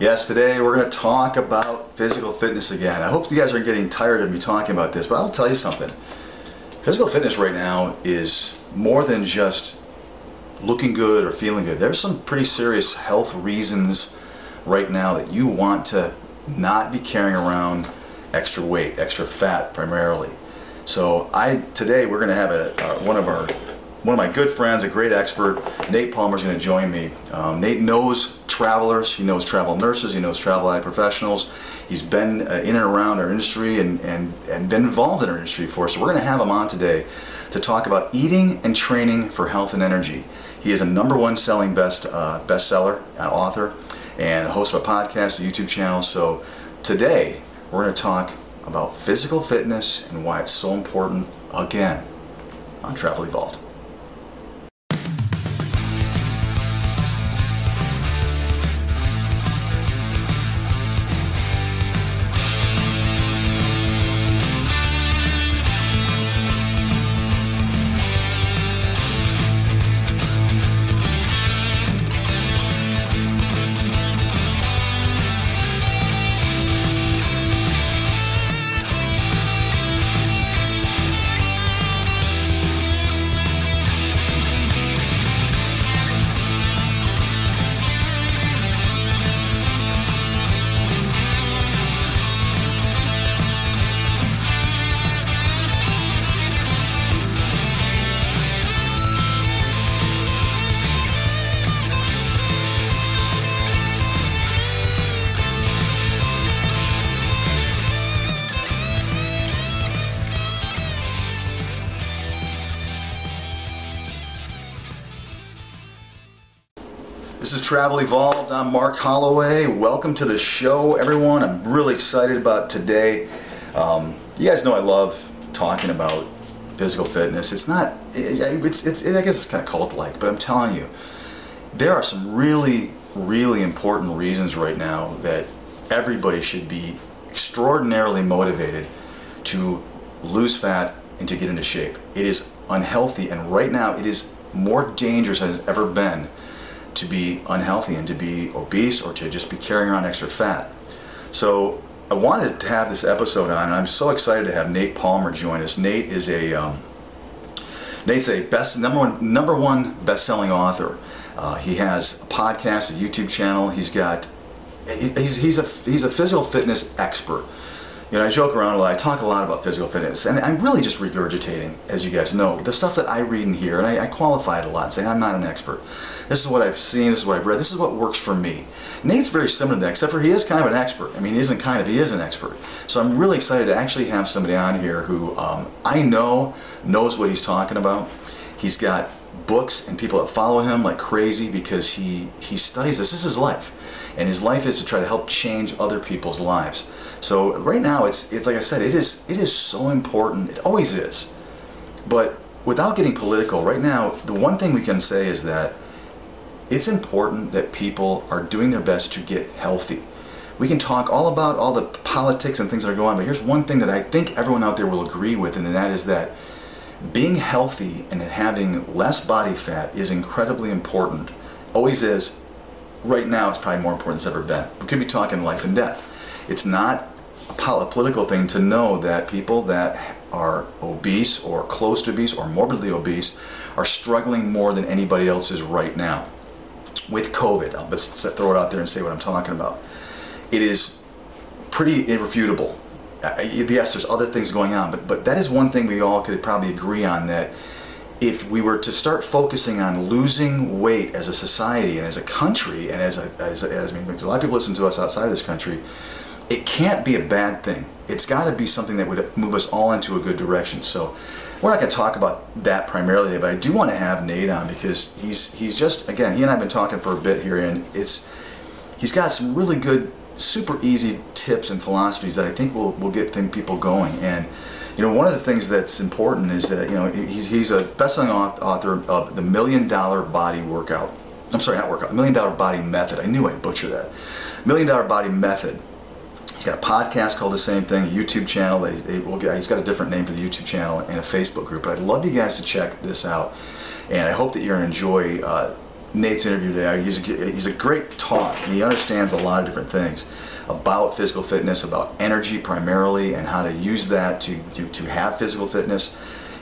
Yes, today we're going to talk about physical fitness again. I hope you guys aren't getting tired of me talking about this, but I'll tell you something. Physical fitness right now is more than just looking good or feeling good. There's some pretty serious health reasons right now that you want to not be carrying around extra weight, extra fat primarily. So I today we're going to have a uh, one of our one of my good friends, a great expert, Nate Palmer, is going to join me. Um, Nate knows travelers, he knows travel nurses, he knows travel eye professionals. He's been uh, in and around our industry and, and, and been involved in our industry for us. So we're going to have him on today to talk about eating and training for health and energy. He is a number one selling best uh, bestseller uh, author and host of a podcast, a YouTube channel. So today we're going to talk about physical fitness and why it's so important again on Travel Evolved. Travel Evolved. I'm Mark Holloway. Welcome to the show, everyone. I'm really excited about today. Um, you guys know I love talking about physical fitness. It's not, it's, it's, I guess it's kind of cult-like, but I'm telling you, there are some really, really important reasons right now that everybody should be extraordinarily motivated to lose fat and to get into shape. It is unhealthy, and right now it is more dangerous than it's ever been to be unhealthy and to be obese or to just be carrying around extra fat. So I wanted to have this episode on, and I'm so excited to have Nate Palmer join us. Nate is a um, Nate's a best number one number one best-selling author. Uh, he has a podcast, a YouTube channel. He's got he's, he's a he's a physical fitness expert. You know, I joke around a lot. I talk a lot about physical fitness, and I'm really just regurgitating, as you guys know, the stuff that I read and hear, and I, I qualify it a lot, saying I'm not an expert. This is what I've seen. This is what I've read. This is what works for me. Nate's very similar to that, except for he is kind of an expert. I mean, he isn't kind of. He is an expert. So I'm really excited to actually have somebody on here who um, I know knows what he's talking about. He's got books and people that follow him like crazy because he he studies this. This is his life, and his life is to try to help change other people's lives. So right now, it's it's like I said, it is it is so important. It always is. But without getting political, right now, the one thing we can say is that it's important that people are doing their best to get healthy. We can talk all about all the politics and things that are going on, but here's one thing that I think everyone out there will agree with, and that is that being healthy and having less body fat is incredibly important. Always is. Right now, it's probably more important than it's ever been. We could be talking life and death. It's not a political thing to know that people that are obese or close to obese or morbidly obese are struggling more than anybody else is right now with COVID. I'll just throw it out there and say what I'm talking about. It is pretty irrefutable. Uh, yes, there's other things going on, but but that is one thing we all could probably agree on that if we were to start focusing on losing weight as a society and as a country and as a, as, as I mean, a lot of people listen to us outside of this country, it can't be a bad thing. It's got to be something that would move us all into a good direction. So we're not going to talk about that primarily today, but I do want to have Nate on because he's he's just again he and I've been talking for a bit here, and it's he's got some really good, super easy tips and philosophies that I think will will get people going. And you know, one of the things that's important is that you know he's he's a best-selling author of the Million Dollar Body Workout. I'm sorry, not workout. Million Dollar Body Method. I knew I'd butcher that. Million Dollar Body Method He's got a podcast called the same thing, a YouTube channel that he's got a different name for the YouTube channel and a Facebook group. But I'd love you guys to check this out, and I hope that you're to enjoy uh, Nate's interview today. He's a, he's a great talk. And he understands a lot of different things about physical fitness, about energy primarily, and how to use that to, to, to have physical fitness.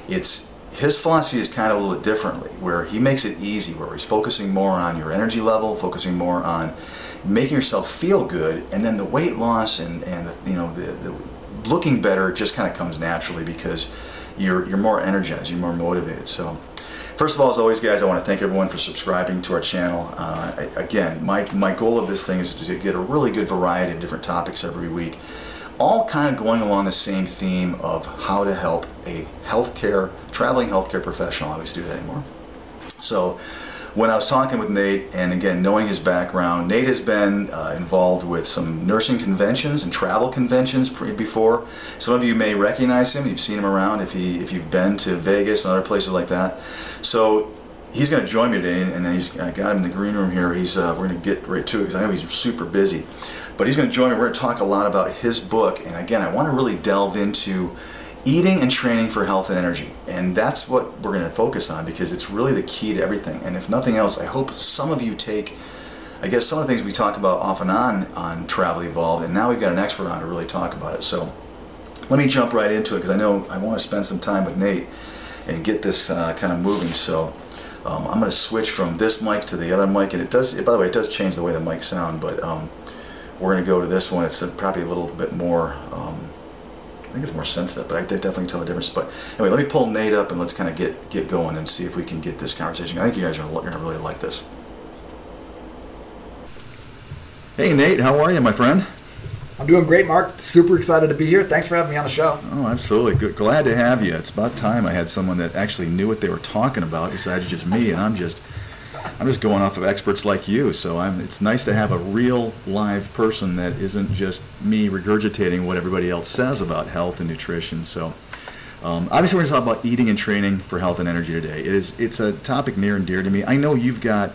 It's his philosophy is kind of a little bit differently, where he makes it easy, where he's focusing more on your energy level, focusing more on making yourself feel good, and then the weight loss and, and you know the, the looking better just kind of comes naturally because you're you're more energized, you're more motivated. So First of all, as always, guys, I want to thank everyone for subscribing to our channel. Uh, again, my, my goal of this thing is to get a really good variety of different topics every week, all kind of going along the same theme of how to help a healthcare, traveling healthcare professional. I always do that anymore. So when I was talking with Nate, and again, knowing his background, Nate has been uh, involved with some nursing conventions and travel conventions before. Some of you may recognize him. You've seen him around if, he, if you've been to Vegas and other places like that. So he's going to join me today, and he's I got him in the green room here. He's uh, we're going to get right to it because I know he's super busy, but he's going to join me. We're going to talk a lot about his book, and again, I want to really delve into eating and training for health and energy. And that's what we're going to focus on because it's really the key to everything. And if nothing else, I hope some of you take, I guess, some of the things we talk about off and on on Travel Evolved, and now we've got an expert on to really talk about it. So let me jump right into it because I know I want to spend some time with Nate and get this uh, kind of moving. So um, I'm going to switch from this mic to the other mic, and it does. By the way, it does change the way the mics sound, but um, we're going to go to this one. It's probably a little bit more. Um, I think it's more sensitive, but I definitely tell the difference. But anyway, let me pull Nate up and let's kind of get get going and see if we can get this conversation. I think you guys are going to really like this. Hey Nate, how are you, my friend? I'm doing great, Mark. Super excited to be here. Thanks for having me on the show. Oh, absolutely. Good. Glad to have you. It's about time I had someone that actually knew what they were talking about besides just me, and I'm just I'm just going off of experts like you. So I'm, it's nice to have a real live person that isn't just me regurgitating what everybody else says about health and nutrition. So um, obviously we're going to talk about eating and training for health and energy today. It is, it's a topic near and dear to me. I know you've got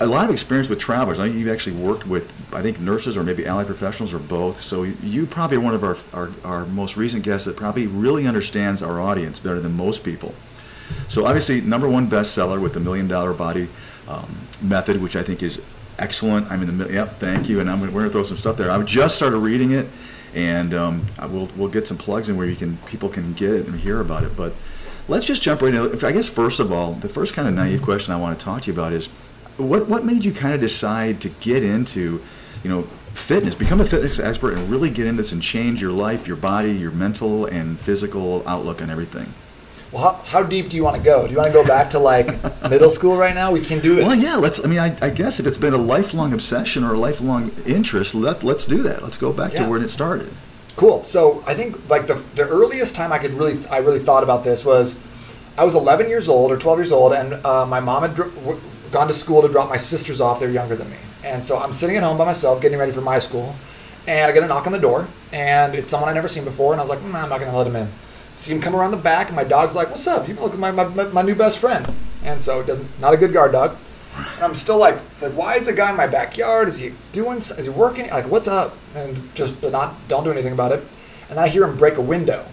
a lot of experience with travelers. I know you've actually worked with, I think, nurses or maybe allied professionals or both. So you probably are one of our, our, our most recent guests that probably really understands our audience better than most people. So obviously, number one bestseller with the Million Dollar Body um, Method, which I think is excellent. I'm in the yep, thank you, and I'm we're gonna throw some stuff there. I've just started reading it, and um, we'll we'll get some plugs in where you can people can get it and hear about it. But let's just jump right in. I guess first of all, the first kind of naive question I want to talk to you about is what what made you kind of decide to get into, you know, fitness, become a fitness expert, and really get into this and change your life, your body, your mental and physical outlook, and everything well, how, how, deep do you want to go? Do you want to go back to like middle school right now? We can do it. Well, yeah. Let's. I mean, I, I, guess if it's been a lifelong obsession or a lifelong interest, let let's do that. Let's go back yeah. to where it started. Cool. So I think like the the earliest time I could really I really thought about this was I was 11 years old or 12 years old, and uh, my mom had dr- w- gone to school to drop my sisters off. They're younger than me, and so I'm sitting at home by myself getting ready for my school, and I get a knock on the door, and it's someone I never seen before, and I was like, mm, I'm not going to let him in see him come around the back, and my dog's like, "What's up? You look like my, my, my new best friend." And so it doesn't not a good guard dog. And I'm still like, like, why is the guy in my backyard? Is he doing? Is he working? Like, what's up? And just but not don't do anything about it. And then I hear him break a window.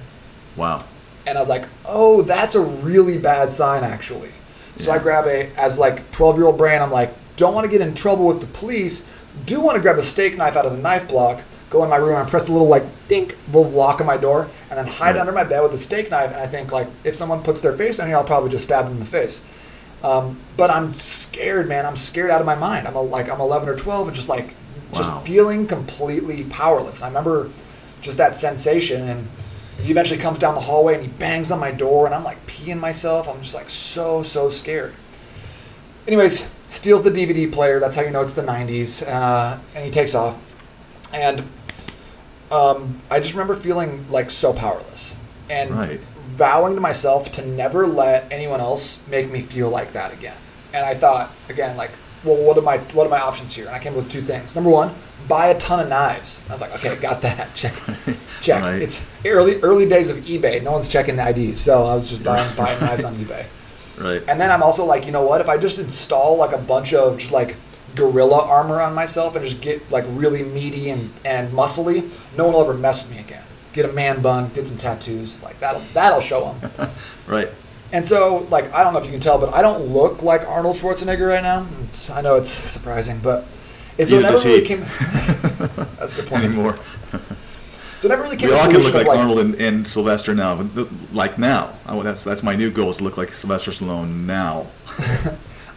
Wow. And I was like, oh, that's a really bad sign, actually. So yeah. I grab a as like 12 year old brain. I'm like, don't want to get in trouble with the police. Do want to grab a steak knife out of the knife block go in my room and press the little like dink little lock on my door and then hide right. under my bed with a steak knife and I think like if someone puts their face down here I'll probably just stab them in the face. Um, but I'm scared, man. I'm scared out of my mind. I'm a, like I'm 11 or 12 and just like just feeling completely powerless. And I remember just that sensation and he eventually comes down the hallway and he bangs on my door and I'm like peeing myself. I'm just like so so scared. Anyways, steals the DVD player. That's how you know it's the 90s. Uh, and he takes off. And um, I just remember feeling like so powerless and right. vowing to myself to never let anyone else make me feel like that again. And I thought again, like, well, what are my what are my options here? And I came up with two things. Number one, buy a ton of knives. I was like, okay, got that. Check, check. Right. It's early early days of eBay. No one's checking the IDs, so I was just buying buying knives on eBay. Right. And then I'm also like, you know what? If I just install like a bunch of just like gorilla armor on myself and just get like really meaty and, and muscly, no one will ever mess with me again. Get a man bun, get some tattoos, like that'll that'll show them. right. And so, like, I don't know if you can tell, but I don't look like Arnold Schwarzenegger right now. It's, I know it's surprising, but it's so never really he. came. That's a good point. anymore. So it never really came. We all can look fruition like, Arnold and, and Sylvester now, like now. Oh, that's that's my new goal is to look like Sylvester Stallone now.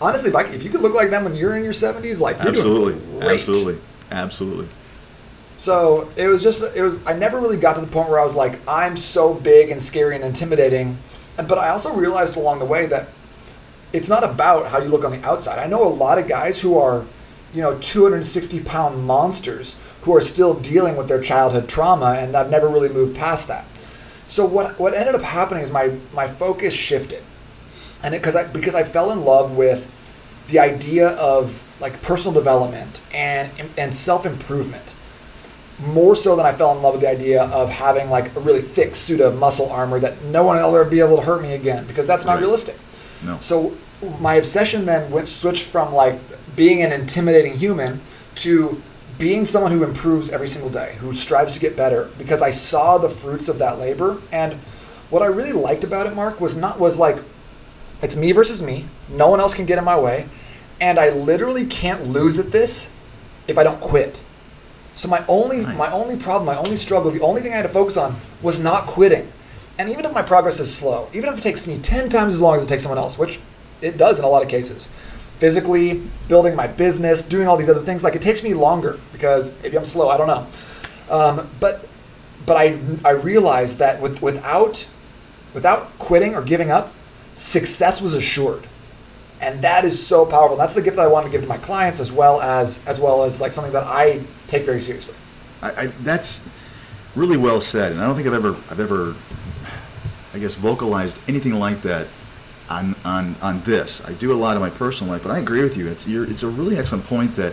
Honestly, if, if you could look like them when you're in your 70s, like absolutely, absolutely, absolutely. So it was just it was I never really got to the point where I was like I'm so big and scary and intimidating, but I also realized along the way that it's not about how you look on the outside. I know a lot of guys who are, you know, 260 pound monsters who are still dealing with their childhood trauma and I've never really moved past that. So what what ended up happening is my my focus shifted, and because I because I fell in love with the idea of like personal development and and self improvement more so than I fell in love with the idea of having like a really thick suit of muscle armor that no one will ever be able to hurt me again because that's not Right. realistic. No. So my obsession then went switched from like being an intimidating human to being someone who improves every single day, who strives to get better because I saw the fruits of that labor and what I really liked about it Mark was not was like it's me versus me. No one else can get in my way and I literally can't lose at this if I don't quit. So my only Right. my only problem, my only struggle, the only thing I had to focus on was not quitting. And even if my progress is slow, even if it takes me 10 times as long as it takes someone else, which it does in a lot of cases, physically, building my business, doing all these other things, like it takes me longer because maybe I'm slow, I don't know. Um, but but I, I realized that with, without without quitting or giving up, success was assured and that is so powerful. That's the gift that I want to give to my clients as well as as well as like something that I take very seriously. I, I, that's really well said, and I don't think I've ever, I've ever, I guess, vocalized anything like that on on on this. I do a lot in my personal life, but I agree with you. It's it's a really excellent point that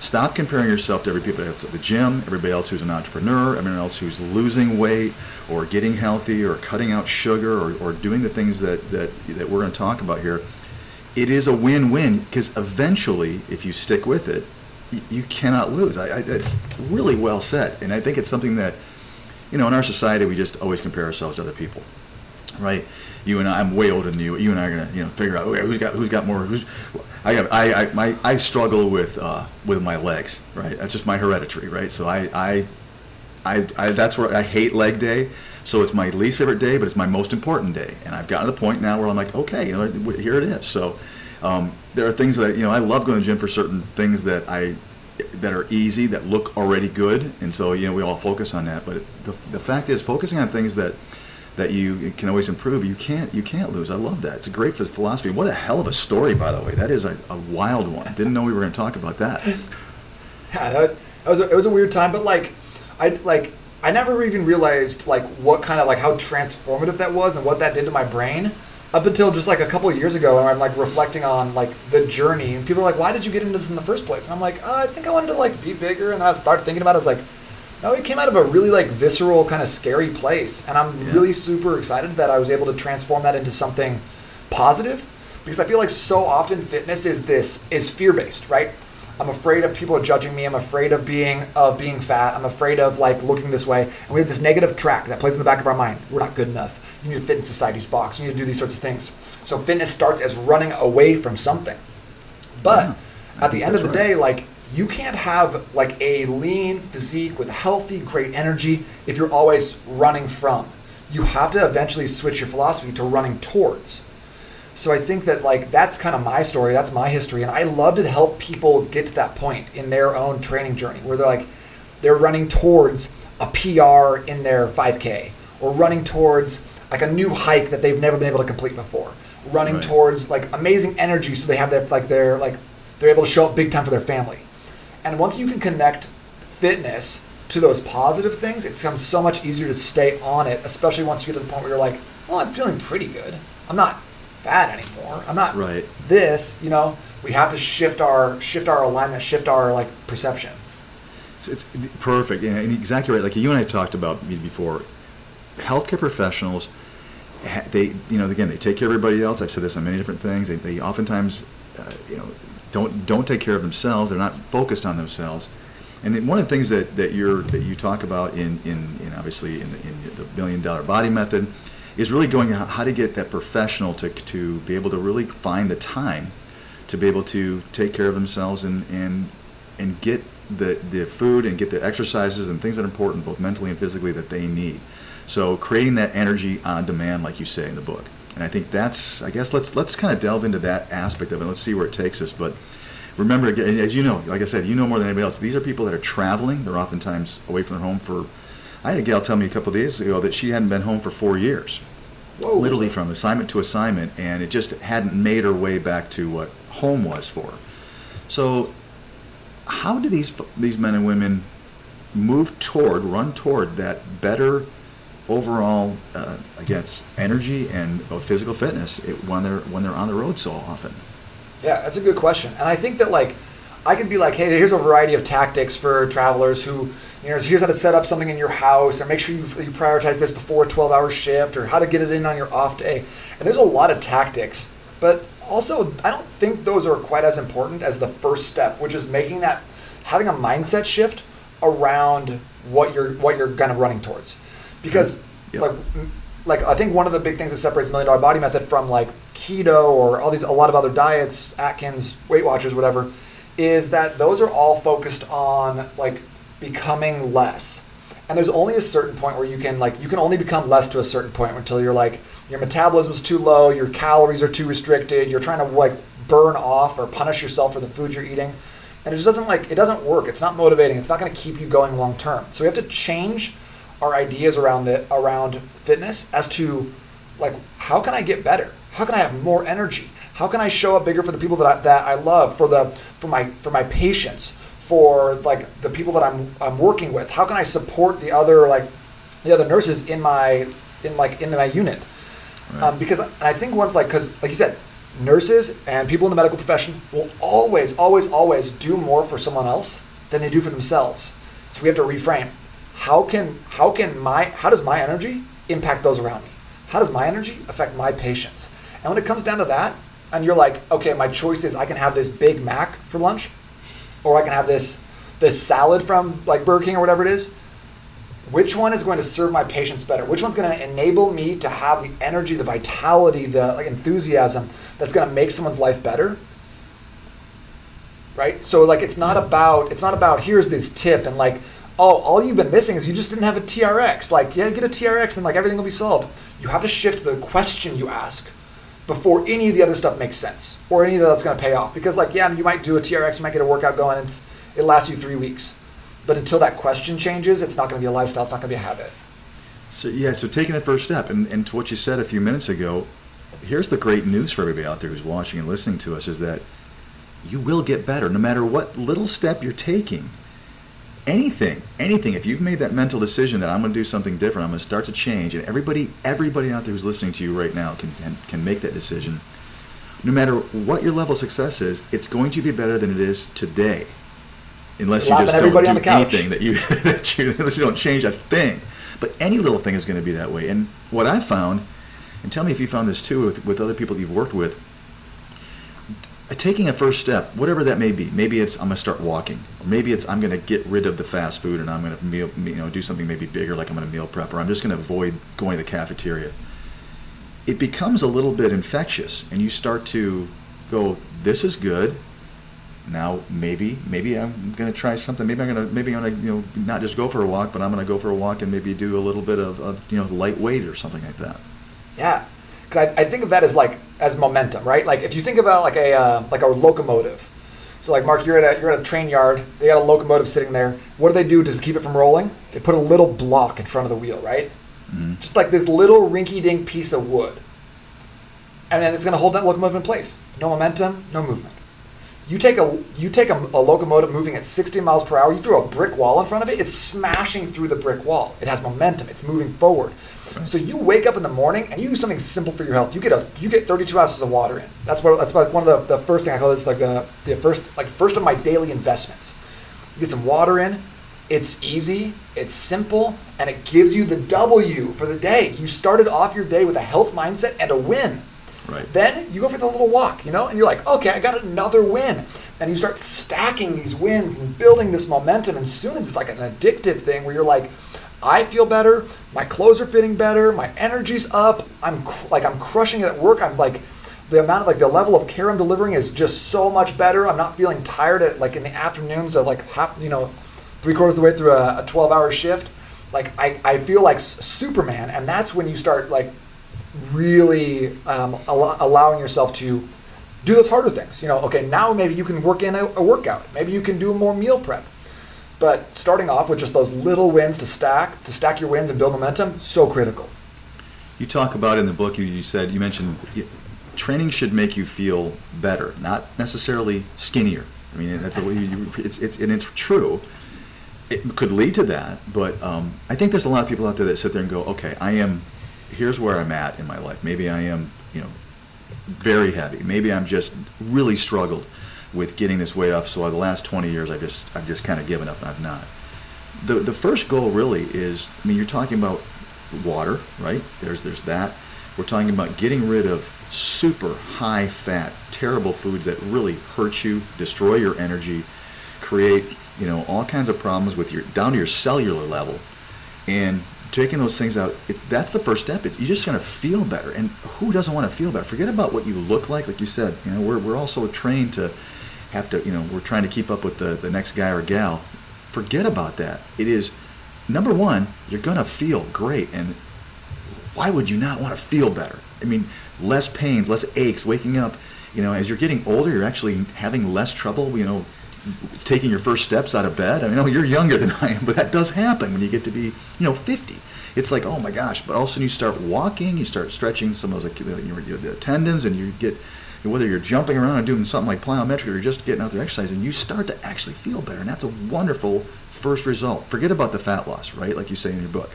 stop comparing yourself to everybody else at the gym, everybody else who's an entrepreneur, everyone else who's losing weight or getting healthy or cutting out sugar or, or doing the things that, that that we're going to talk about here. It is a win-win because eventually, if you stick with it, you cannot lose. I, I, it's really well said, and I think it's something that, you know, in our society we just always compare ourselves to other people, right? You and I, I'm way older than you. You and I are gonna, you know, figure out okay, who's got who's got more. Who's, I got, I, I, my, I struggle with uh, with my legs, right? That's just my hereditary, right? So I, I, I, I, that's where I hate leg day. So it's my least favorite day, but it's my most important day. And I've gotten to the point now where I'm like, okay, you know, here it is. So um, there are things that you know I love going to the gym for certain things that I that are easy that look already good, and so you know we all focus on that. But the, the fact is, focusing on things that that you can always improve, you can't you can't lose. I love that. It's a great philosophy. What a hell of a story, by the way. That is a, a wild one. Didn't know we were going to talk about that. Yeah, that, was a, it was a weird time, but like I like I never even realized like what kind of like how transformative that was and what that did to my brain up until just like a couple years ago and I'm like reflecting on like the journey and people are like why did you get into this in the first place and I'm like uh, I think I wanted to like be bigger and then I started thinking about it I was like no it came out of a really like visceral kind of scary place and I'm Yeah. really super excited that I was able to transform that into something positive because I feel like so often fitness is this is fear based right I'm afraid of people judging me. I'm afraid of being of being fat. I'm afraid of like looking this way. And we have this negative track that plays in the back of our mind. We're not good enough. You need to fit in society's box. You need to do these sorts of things. So fitness starts as running away from something. But Yeah, at the end of the right. day, like you can't have like a lean physique with healthy, great energy if you're always running from. You have to eventually switch your philosophy to running towards. So I think that like that's kind of my story, that's my history, and I love to help people get to that point in their own training journey where they're like they're running towards a PR in their 5K or running towards like a new hike that they've never been able to complete before, running Right. towards like amazing energy so they have their like their like they're able to show up big time for their family. And once you can connect fitness to those positive things, it becomes so much easier to stay on it, especially once you get to the point where you're like, well, I'm feeling pretty good. I'm not fat anymore. I'm not Right. this, you know. We have to shift our shift our alignment, shift our like perception. It's, it's perfect, and, and exactly right. Like you and I talked about before. Healthcare professionals, they you know again they take care of everybody else. I've said this on many different things. They, they oftentimes uh, you know don't don't take care of themselves. They're not focused on themselves. And one of the things that, that you're that you talk about in, in, in obviously in the, in the dollar body method is really going how to get that professional to, to be able to really find the time to be able to take care of themselves and, and, and get the, the food and get the exercises and things that are important, both mentally and physically, that they need. So creating that energy on demand, like you say in the book. And I think that's, I guess, let's let's kind of delve into that aspect of it. Let's see where it takes us. But remember, as you know, like I said, you know more than anybody else. These are people that are traveling. They're oftentimes away from their home for. I had a gal tell me a couple of days ago that she hadn't been home for four years, Whoa. literally from assignment to assignment, and it just hadn't made her way back to what home was for her. So, how do these these men and women move toward, run toward that better? Overall, uh, energy and physical fitness it, when they're when they're on the road so often? Yeah, that's a good question, and I think that like I could be like, hey, here's a variety of tactics for travelers who, you know, here's how to set up something in your house, or make sure you, you prioritize this before a 12-hour shift, or how to get it in on your off day. And there's a lot of tactics, but also I don't think those are quite as important as the first step, which is making that having a mindset shift around what you're what you're kind of running towards because yep. like like I think one of the big things that separates Million Dollar Body Method from like keto or all these a lot of other diets, Atkins, Weight Watchers, whatever, is that those are all focused on like becoming less. And there's only a certain point where you can like you can only become less to a certain point until you're like your metabolism's too low, your calories are too restricted, you're trying to like burn off or punish yourself for the food you're eating. And it just doesn't like it doesn't work. It's not motivating. It's not going to keep you going long term. So we have to change our ideas around the around fitness as to like how can I get better? How can I have more energy? How can I show up bigger for the people that I, that I love, for the for my for my patients, for like the people that I'm I'm working with? How can I support the other like the other nurses in my in like in my unit? Right. Um, because I think once like because like you said, nurses and people in the medical profession will always always always do more for someone else than they do for themselves. So we have to reframe how can how can my how does my energy impact those around me? How does my energy affect my patients? And when it comes down to that, and you're like, okay, my choice is I can have this Big Mac for lunch, or I can have this this salad from like Burger King or whatever it is. Which one is going to serve my patients better? Which one's going to enable me to have the energy, the vitality, the like enthusiasm that's going to make someone's life better? Right? So like it's not about it's not about here's this tip and like oh, all you've been missing is you just didn't have a TRX. Like, yeah, get a TRX and like everything will be solved. You have to shift the question you ask before any of the other stuff makes sense or any of that's going to pay off. Because like, yeah, you might do a TRX, you might get a workout going, and it lasts you three weeks. But until that question changes, it's not going to be a lifestyle. It's not going to be a habit. So yeah, so taking the first step, and, and to what you said a few minutes ago, here's the great news for everybody out there who's watching and listening to us is that you will get better no matter what little step you're taking anything, anything. If you've made that mental decision that I'm going to do something different, I'm going to start to change, and everybody, everybody out there who's listening to you right now can can make that decision. No matter what your level of success is, it's going to be better than it is today, unless you just don't do anything that you that you unless you don't change a thing. But any little thing is going to be that way. And what I've found, and tell me if you found this too with, with other people you've worked with taking a first step, whatever that may be. Maybe it's I'm going to start walking, or maybe it's I'm going to get rid of the fast food and I'm going to meal, you know, do something maybe bigger, like I'm going to meal prep, or I'm just going to avoid going to the cafeteria. It becomes a little bit infectious, and you start to go, "This is good." Now maybe maybe I'm going to try something. Maybe I'm going to maybe I'm going to you know not just go for a walk, but I'm going to go for a walk and maybe do a little bit of, of you know lightweight or something like that. Yeah, because I, I, think of that as like as momentum, right? Like if you think about like a uh, like a locomotive. So like Mark, you're at a you're at a train yard. They got a locomotive sitting there. What do they do to keep it from rolling? They put a little block in front of the wheel, right? Mm-hmm. Just like this little rinky-dink piece of wood, and then it's going to hold that locomotive in place. No momentum, no movement. You take a you take a, a, locomotive moving at 60 miles per hour. You throw a brick wall in front of it. It's smashing through the brick wall. It has momentum. It's moving forward. So you wake up in the morning and you do something simple for your health. You get a you get 32 ounces of water in. That's what that's one of the, the first thing I call it. It's like the the first like first of my daily investments. You get some water in. It's easy, it's simple, and it gives you the W for the day. You started off your day with a health mindset and a win. Right. Then you go for the little walk, you know, and you're like, okay, I got another win. And you start stacking these wins and building this momentum. And soon it's like an addictive thing where you're like, I feel better. My clothes are fitting better. My energy's up. I'm cr- like I'm crushing it at work. I'm like the amount of like the level of care I'm delivering is just so much better. I'm not feeling tired at like in the afternoons of like half you know three quarters of the way through a, a 12 hour shift. Like I, I feel like Superman, and that's when you start like really um, al- allowing yourself to do those harder things. You know, okay, now maybe you can work in a, a workout. Maybe you can do more meal prep. But starting off with just those little wins to stack, to stack your wins and build momentum, so critical. You talk about in the book, you, you said, you mentioned training should make you feel better, not necessarily skinnier. I mean, that's a you, it's, it's, and it's true. It could lead to that, but um, I think there's a lot of people out there that sit there and go, okay, I am, here's where I'm at in my life. Maybe I am, you know, very heavy. Maybe I'm just really struggled with getting this weight off. So the last 20 years, I just I've just kind of given up, and I've not. The the first goal really is, I mean, you're talking about water, right? There's there's that. We're talking about getting rid of super high fat, terrible foods that really hurt you, destroy your energy, create you know all kinds of problems with your down to your cellular level, and taking those things out. That's the first step. It, you're just gonna feel better, and who doesn't want to feel better? Forget about what you look like. Like you said, you know, we're we're also trained to have to, you know, we're trying to keep up with the the next guy or gal. Forget about that. It is number one. You're gonna feel great, and why would you not want to feel better? I mean, less pains, less aches, waking up. You know, as you're getting older, you're actually having less trouble. You know, taking your first steps out of bed. I mean, know you're younger than I am, but that does happen when you get to be, you know, 50. It's like, oh my gosh! But all of a sudden, you start walking, you start stretching some of those, like, your, your, the tendons, and you get whether you're jumping around and doing something like plyometric or you're just getting out there exercising, you start to actually feel better, and that's a wonderful first result. Forget about the fat loss, right? Like you say in your book.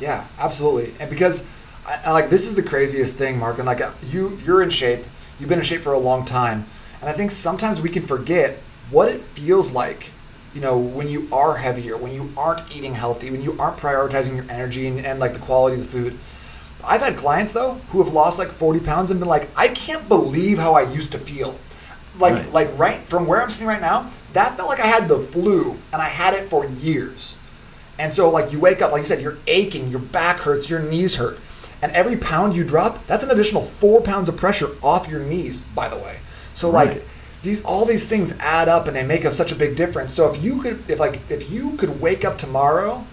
Yeah, absolutely. And because, I, I like, this is the craziest thing, Mark. And like, uh, you, you're in shape. You've been in shape for a long time, and I think sometimes we can forget what it feels like. You know, when you are heavier, when you aren't eating healthy, when you aren't prioritizing your energy and, and like the quality of the food. I've had clients though who have lost like 40 pounds and been like, I can't believe how I used to feel. Like, Right. like right from where I'm sitting right now, that felt like I had the flu and I had it for years. And so, like, you wake up, like you said, you're aching, your back hurts, your knees hurt. And every pound you drop, that's an additional four pounds of pressure off your knees, by the way. So, Right. like, these all these things add up and they make a, such a big difference. So if you could, if like, if you could wake up tomorrow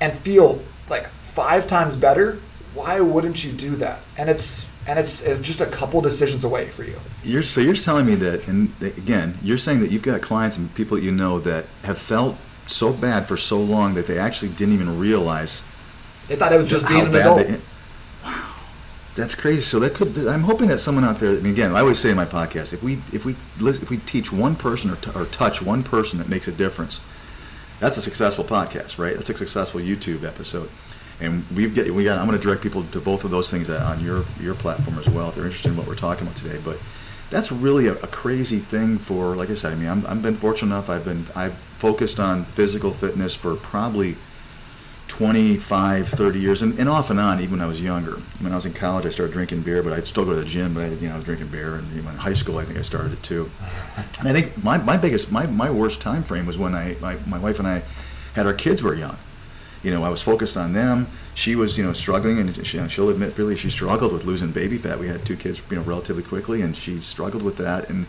and feel like five times better, why wouldn't you do that? And it's and it's, it's just a couple decisions away for you. You're, so you're telling me that, and again, you're saying that you've got clients and people that you know that have felt so bad for so long that they actually didn't even realize They thought it was just being an adult. they. That's crazy. So that could. I'm hoping that someone out there. I mean, again, I always say in my podcast, if we if we if we teach one person or, t- or touch one person that makes a difference, that's a successful podcast, right? That's a successful YouTube episode. And we've get we got. I'm going to direct people to both of those things on your your platform as well if they're interested in what we're talking about today. But that's really a, a crazy thing for. Like I said, I mean, I'm, I've been fortunate enough. I've been I've focused on physical fitness for probably 25, 30 years, and, and off and on, even when I was younger. When I was in college, I started drinking beer, but I'd still go to the gym, but I, you know, I was drinking beer, and even in high school, I think I started it too. And I think my, my biggest, my, my worst time frame was when I, my, my wife and I had our kids were young. You know, I was focused on them. She was, you know, struggling, and she, she'll admit freely she struggled with losing baby fat. We had two kids, you know, relatively quickly, and she struggled with that. And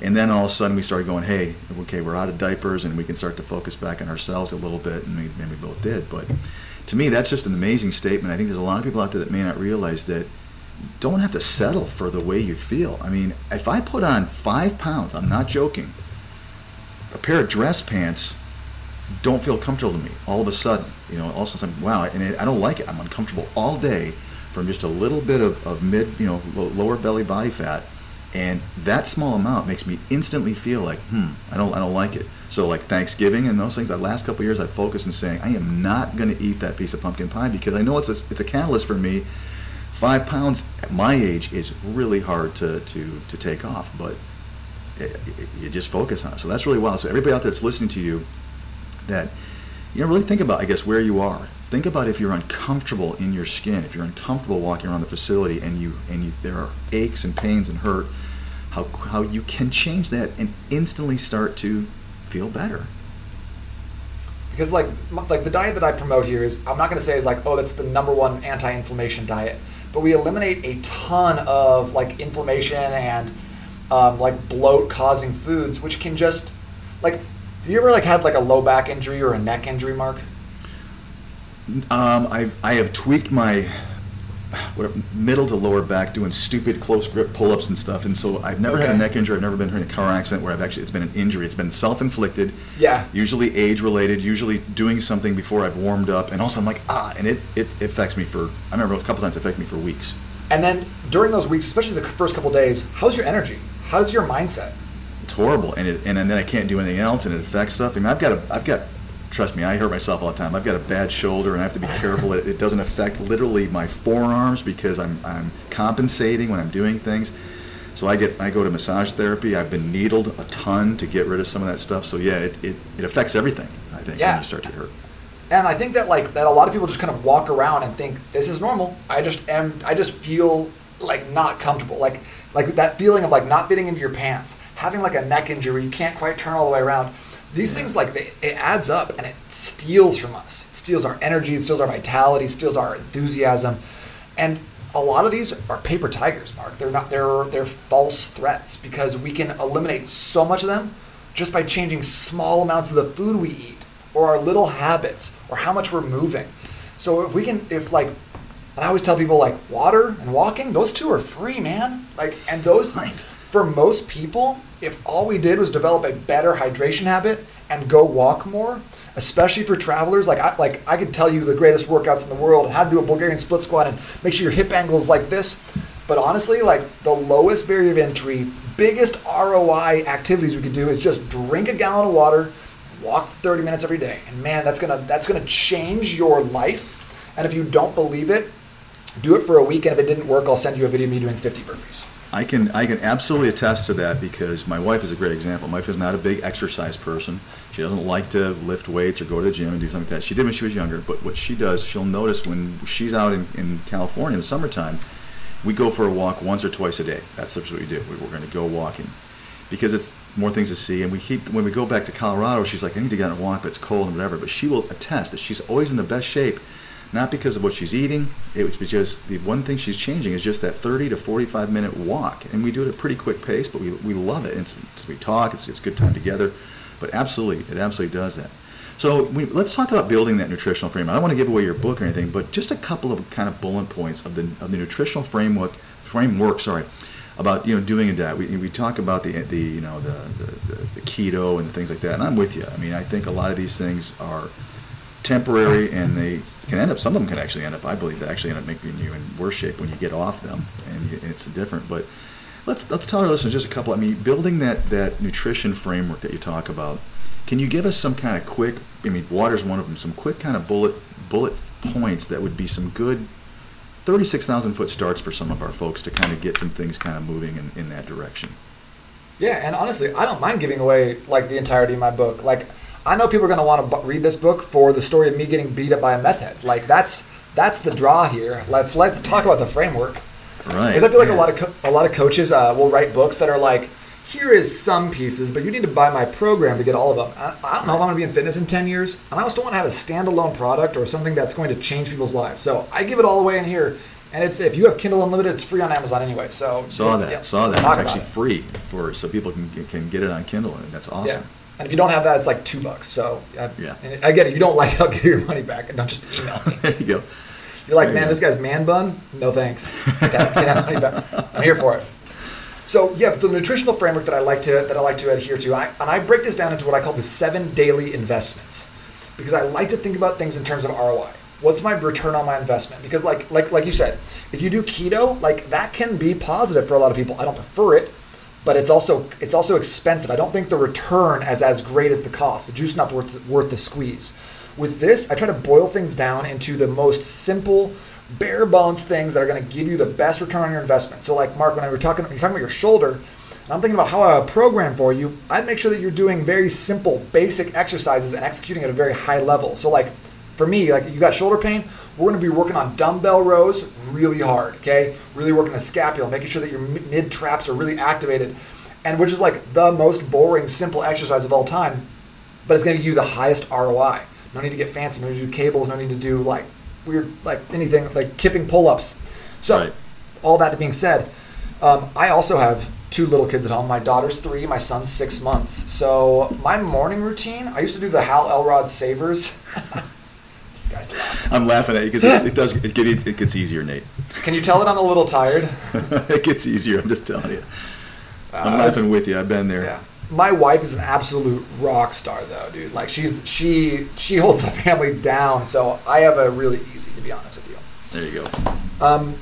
and then all of a sudden we started going, hey, okay, we're out of diapers, and we can start to focus back on ourselves a little bit, and we, and we both did. But to me, that's just an amazing statement. I think there's a lot of people out there that may not realize that don't have to settle for the way you feel. I mean, if I put on five pounds, I'm not joking, a pair of dress pants don't feel comfortable to me all of a sudden. You know, all of a sudden, wow, and it, I don't like it. I'm uncomfortable all day from just a little bit of, of mid, you know, lower belly body fat. And that small amount makes me instantly feel like, hmm, I don't, I don't like it. So like Thanksgiving and those things, the last couple years, I've focused on saying I am not going to eat that piece of pumpkin pie because I know it's a, it's a catalyst for me. Five pounds at my age is really hard to, to, to take off, but it, it- you just focus on it. So that's really wild. So everybody out there that's listening to you, that you know really think about I guess where you are. Think about if you're uncomfortable in your skin, if you're uncomfortable walking around the facility, and you and you, there are aches and pains and hurt. How how you can change that and instantly start to feel better. because like like the diet that I promote here is I'm not going to say is like oh that's the number one anti-inflammation diet, but we eliminate a ton of like inflammation and um, like bloat causing foods, which can just like have you ever like had like a low back injury or a neck injury, Mark? Um, I've I have tweaked my what, middle to lower back doing stupid close grip pull-ups and stuff, and so I've never had a neck injury. I've never been in a car accident where I've actually it's been an injury. It's been self-inflicted. Yeah. Usually age-related. Usually doing something before I've warmed up, and also I'm like ah, and it it affects me for. I remember a couple times it affected me for weeks. And then during those weeks, especially the first couple days, how's your energy? How's your mindset? It's horrible, and it, and, then I can't do anything else, and it affects stuff. I mean, I've got a, I've got, trust me, I hurt myself all the time. I've got a bad shoulder, and I have to be careful. it, it doesn't affect literally my forearms because I'm, I'm compensating when I'm doing things. So I get, I go to massage therapy. I've been needled a ton to get rid of some of that stuff. So yeah, it, it, it affects everything. I think Yeah. when you start to hurt. And I think that like that a lot of people just kind of walk around and think this is normal. I just am I just feel like not comfortable. Like like that feeling of like not fitting into your pants, having like a neck injury, where you can't quite turn all the way around. These things like they, it adds up and it steals from us. It steals our energy, it steals our vitality, steals our enthusiasm. And a lot of these are paper tigers, Mark. They're not they're they're false threats because we can eliminate so much of them just by changing small amounts of the food we eat or our little habits or how much we're moving. So if we can, if like, and I always tell people like water and walking, those two are free, man. Like, and those, Right. For most people, if all we did was develop a better hydration habit and go walk more, especially for travelers, like I, like I could tell you the greatest workouts in the world and how to do a Bulgarian split squat and make sure your hip angle is like this. But honestly, like the lowest barrier of entry, biggest ROI activities we could do is just drink a gallon of water, walk 30 minutes every day. And man that's gonna that's gonna change your life. And if you don't believe it do it for a week and if it didn't work i'll send you a video of me doing 50 burpees I can I can absolutely attest to that because my wife is a great example. My wife is not a big exercise person. She doesn't like to lift weights or go to the gym and do something like that. She did when she was younger, but what she does, she'll notice when she's out in, in California in the summertime, we go for a walk once or twice a day. That's what we do. We- We're going to go walking because it's more things to see. And we keep when we go back to Colorado, she's like, I need to get on a walk, but it's cold and whatever. But she will attest that she's always in the best shape, not because of what she's eating. It was because the one thing she's changing is just that 30 to 45 minute walk, and we do it at a pretty quick pace, but we, we love it. It's, it's we talk. It's it's good time together, but absolutely, it absolutely does that. So we, let's talk about building that nutritional framework. I don't want to give away your book or anything, but just a couple of kind of bullet points of the of the nutritional framework framework. Sorry, about you know doing a diet. We, we talk about the the you know the, the, the, the keto and things like that, and I'm with you. I mean, I think a lot of these things are temporary, and they can end up. Some of them can actually end up. I believe they actually end up making you in worse shape when you get off them, and it's different. But let's let's tell our listeners just a couple. I mean, building that that nutrition framework that you talk about. Can you give us some kind of quick? I mean, water's one of them. Some quick kind of bullet bullet points that would be some good 36,000 foot starts for some of our folks to kind of get some things kind of moving in, in that direction. yeah and honestly i don't mind giving away like the entirety of my book like i know people are going to want to read this book for the story of me getting beat up by a meth head like that's that's the draw here let's let's talk about the framework Right. Because I feel like a lot of co- a lot of coaches uh, will write books that are like, here is some pieces, but you need to buy my program to get all of them. I, I don't know if I'm going to be in fitness in 10 years, and I also don't want to have a standalone product or something that's going to change people's lives. So I give it all away in here, and it's if you have Kindle Unlimited, it's free on Amazon anyway. So Saw that. yeah, saw that. It's actually it. free for so people can can get it on Kindle, and that's Yeah. awesome. And if you don't have that, it's like two bucks. So uh, Yeah. And again, if you don't like it, I'll give you your money back, and don't just email me. there you go. You're like, There man, go. this guy's man bun? No thanks. Get that money back. I'm here for it. So yeah, the nutritional framework that I like to that I like to adhere to, I, and I break this down into what I call the seven daily investments, because I like to think about things in terms of ROI. What's my return on my investment? Because like like like you said, if you do keto, like that can be positive for a lot of people. I don't prefer it, but it's also it's also expensive. I don't think the return is as great as the cost. The juice not worth worth the squeeze. With this, I try to boil things down into the most simple, bare bones things that are going to give you the best return on your investment. So, like Mark, when I were talking, you're talking about your shoulder, I'm thinking about how I program for you. I'd make sure that you're doing very simple, basic exercises and executing at a very high level. So, like for me, like you got shoulder pain, we're going to be working on dumbbell rows really hard. Okay, really working the scapula, making sure that your mid traps are really activated, and which is like the most boring, simple exercise of all time but it's going to give you the highest ROI No need to get fancy. No need to do cables. No need to do like weird, like anything like kipping pull-ups. So, Right. all that being said, um, I also have two little kids at home. My daughter's three. My son's six months. So my morning routine, I used to do the Hal Elrod Savers. this guy's laughing. I'm laughing at you because it, does it, get, it gets easier, Nate. Can you tell that I'm a little tired? it gets easier. I'm just telling you. I'm Uh, laughing with you. I've been there. Yeah. My wife is an absolute rock star though, dude. Like she's she she holds the family down. So I have a really easy to be honest with you. There you go. Um,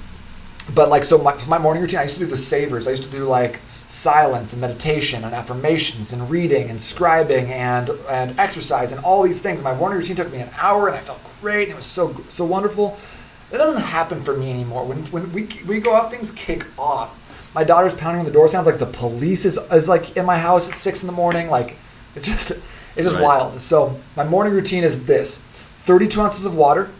but like so my, for my morning routine, I used to do the savers. I used to do like silence and meditation and affirmations and reading and scribing and and exercise and all these things. My morning routine took me an hour and I felt great and it was so so wonderful. It doesn't happen for me anymore. When when we we go off, things kick off. My daughter's pounding on the door. Sounds like the police is is like in my house at six in the morning. Like it's just it's just Right. wild. So my morning routine is this: thirty-two ounces of water,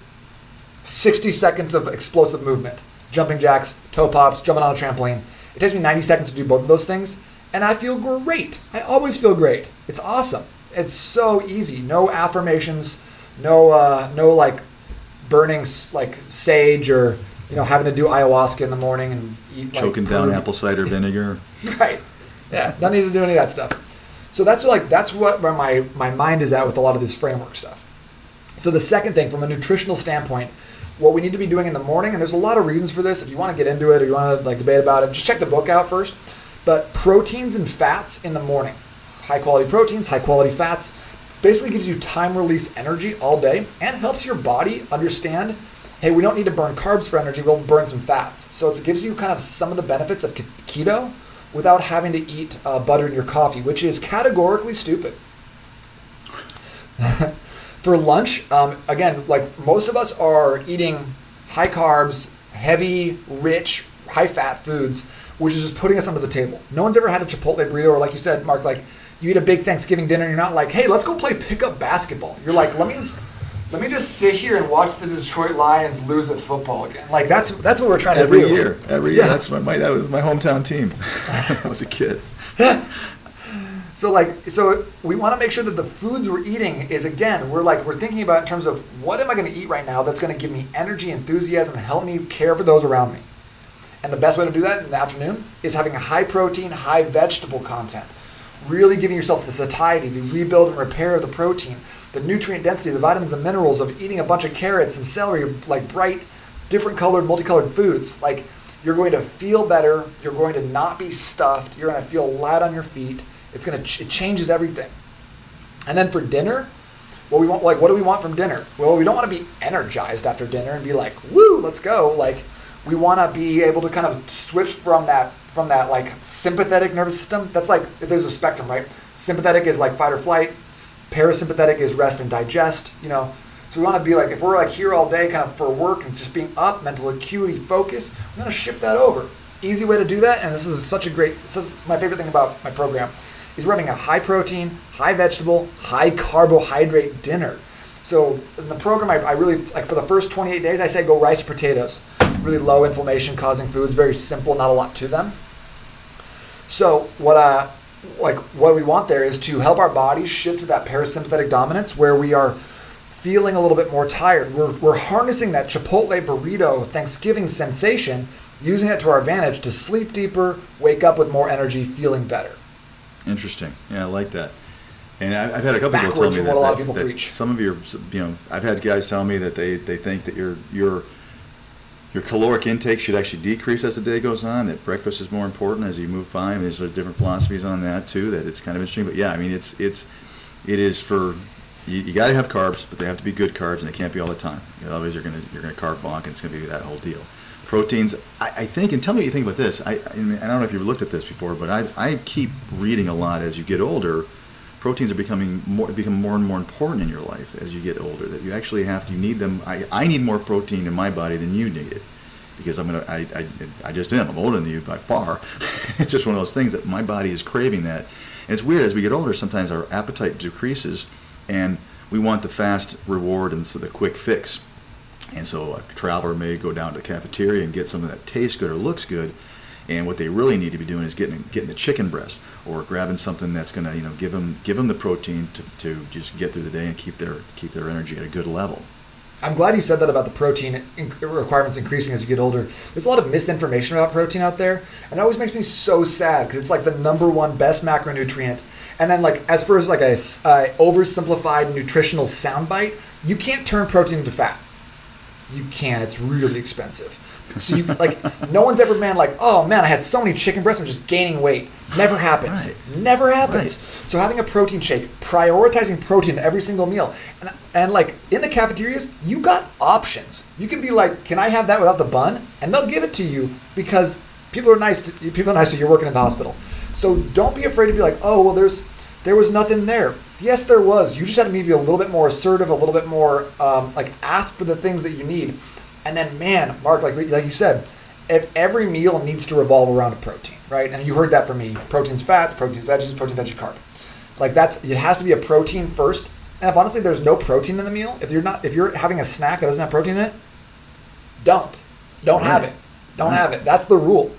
60 seconds of explosive movement jumping jacks toe pops jumping on a trampoline it takes me 90 seconds to do both of those things and i feel great i always feel great it's awesome it's so easy no affirmations no uh, no like burning like sage or you know having to do ayahuasca in the morning and eat like, Choking down Peruvian- apple cider vinegar. right yeah don't need to do any of that stuff so that's like that's what where my my mind is at with a lot of this framework stuff so the second thing, from a nutritional standpoint, what we need to be doing in the morning, and there's a lot of reasons for this. If you want to get into it or you want to like debate about it, just check the book out first. But proteins and fats in the morning, high quality proteins, high quality fats, basically gives you time release energy all day and helps your body understand. Hey, we don't need to burn carbs for energy. We'll burn some fats. So it gives you kind of some of the benefits of keto without having to eat uh, butter in your coffee, which is categorically stupid for lunch, um, again, like most of us are eating high carbs, heavy, rich, high fat foods, which is just putting us under the table. No one's ever had a Chipotle burrito, or like you said, Mark, like you eat a big Thanksgiving dinner and you're not like, hey, let's go play pickup basketball. You're like, let me let me just sit here and watch the Detroit Lions lose at football again. Like that's that's what we're trying Every to do. Every year, every year. Yeah. That's my, my that was my hometown team. I was a kid. So like so we want to make sure that the foods we're eating is again we're like we're thinking about in terms of what am I going to eat right now that's going to give me energy, enthusiasm, and help me care for those around me. And the best way to do that in the afternoon is having a high protein, high vegetable content. Really giving yourself the satiety, the rebuild and repair of the protein, the nutrient density, the vitamins and minerals of eating a bunch of carrots, some celery, like bright, different colored, multicolored foods. Like you're going to feel better. You're going to not be stuffed. You're going to feel light on your feet. It's going to ch- it changes everything. And then for dinner, what we want like what do we want from dinner? Well, we don't want to be energized after dinner and be like, "Woo, let's go." Like we want to be able to kind of switch from that from that like sympathetic nervous system. That's like if there's a spectrum, right? Sympathetic is like fight or flight, parasympathetic is rest and digest, you know. So we want to be like if we're like here all day kind of for work and just being up, mental acuity, focus, We're gonna shift that over. Easy way to do that, and this is such a great this is my favorite thing about my program is we're having a high protein, high vegetable, high carbohydrate dinner. So in the program, I, I really like for the first 28 days, I say go rice potatoes, really low inflammation causing foods, very simple, not a lot to them. So what uh like what we want there is to help our bodies shift to that parasympathetic dominance where we are feeling a little bit more tired. We're, we're harnessing that Chipotle burrito Thanksgiving sensation, using it to our advantage to sleep deeper, wake up with more energy, feeling better. Interesting. Yeah, I like that. And I, I've had a couple people tell me that, a lot of that- people that preach. some of your, you know, I've had guys tell me that they, they think that your your your caloric intake should actually decrease as the day goes on. That breakfast is more important as you move five. There's sort of different philosophies on that too. That it's kind of interesting. But yeah, I mean, it's it's it is for you, you got to have carbs, but they have to be good carbs, and they can't be all the time. You know, otherwise, you're gonna you're gonna carb bonk, and it's gonna be that whole deal. Proteins, I, I think, and tell me what you think about this. I, I, I don't know if you've looked at this before, but I, I keep reading a lot as you get older. Proteins are becoming more become more and more important in your life as you get older. That you actually have to you need them. I, I need more protein in my body than you need it because I'm gonna I, I, I just am. I'm older than you by far. it's just one of those things that my body is craving that. And it's weird as we get older. Sometimes our appetite decreases, and we want the fast reward and so the quick fix. And so a traveler may go down to the cafeteria and get something that tastes good or looks good, And what they really need to be doing is getting getting the chicken breast or grabbing something that's going to you know give them give them the protein to, to just get through the day and keep their keep their energy at a good level. I'm glad you said that about the protein requirements increasing as you get older. There's a lot of misinformation about protein out there, and it always makes me so sad because it's like the number one best macronutrient. And then, like as far as like a uh, oversimplified nutritional soundbite, you can't turn protein into fat. You can. It's really expensive. So you like no one's ever been like, oh man, I had so many chicken breasts, I'm just gaining weight. Never happens. Right. Never happens. Right. So having a protein shake, prioritizing protein every single meal, and and like in the cafeterias, you got options. You can be like, can I have that without the bun? And they'll give it to you because people are nice. To, people are nice to you. You're working in the hospital, so don't be afraid to be like, oh well, there's there was nothing there. Yes, there was. You just had to maybe be a little bit more assertive, a little bit more um, like ask for the things that you need and then, man, Mark, like like you said, if every meal needs to revolve around a protein, right? And you heard that from me: proteins, fats, proteins, veggies, protein, veggie, carb. Like that's it has to be a protein first. And if honestly there's no protein in the meal, if you're not if you're having a snack that doesn't have protein in it, don't don't right. have it. Don't right. have it. That's the rule.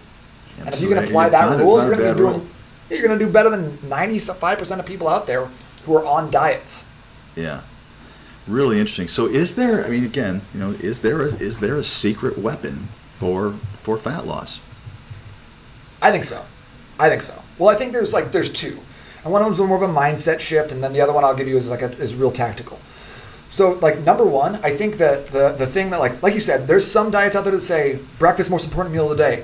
and if you can apply that not, rule, you're gonna be doing you're gonna do better than ninety five percent of people out there who are on diets. Yeah. Really interesting. So, is there? I mean, again, you know, is there a, is there a secret weapon for for fat loss? I think so. I think so. Well, I think there's like there's two, and one of them's more of a mindset shift, and then the other one I'll give you is like a, is real tactical. So, like number one, I think that the the thing that like like you said, there's some diets out there that say breakfast most important meal of the day,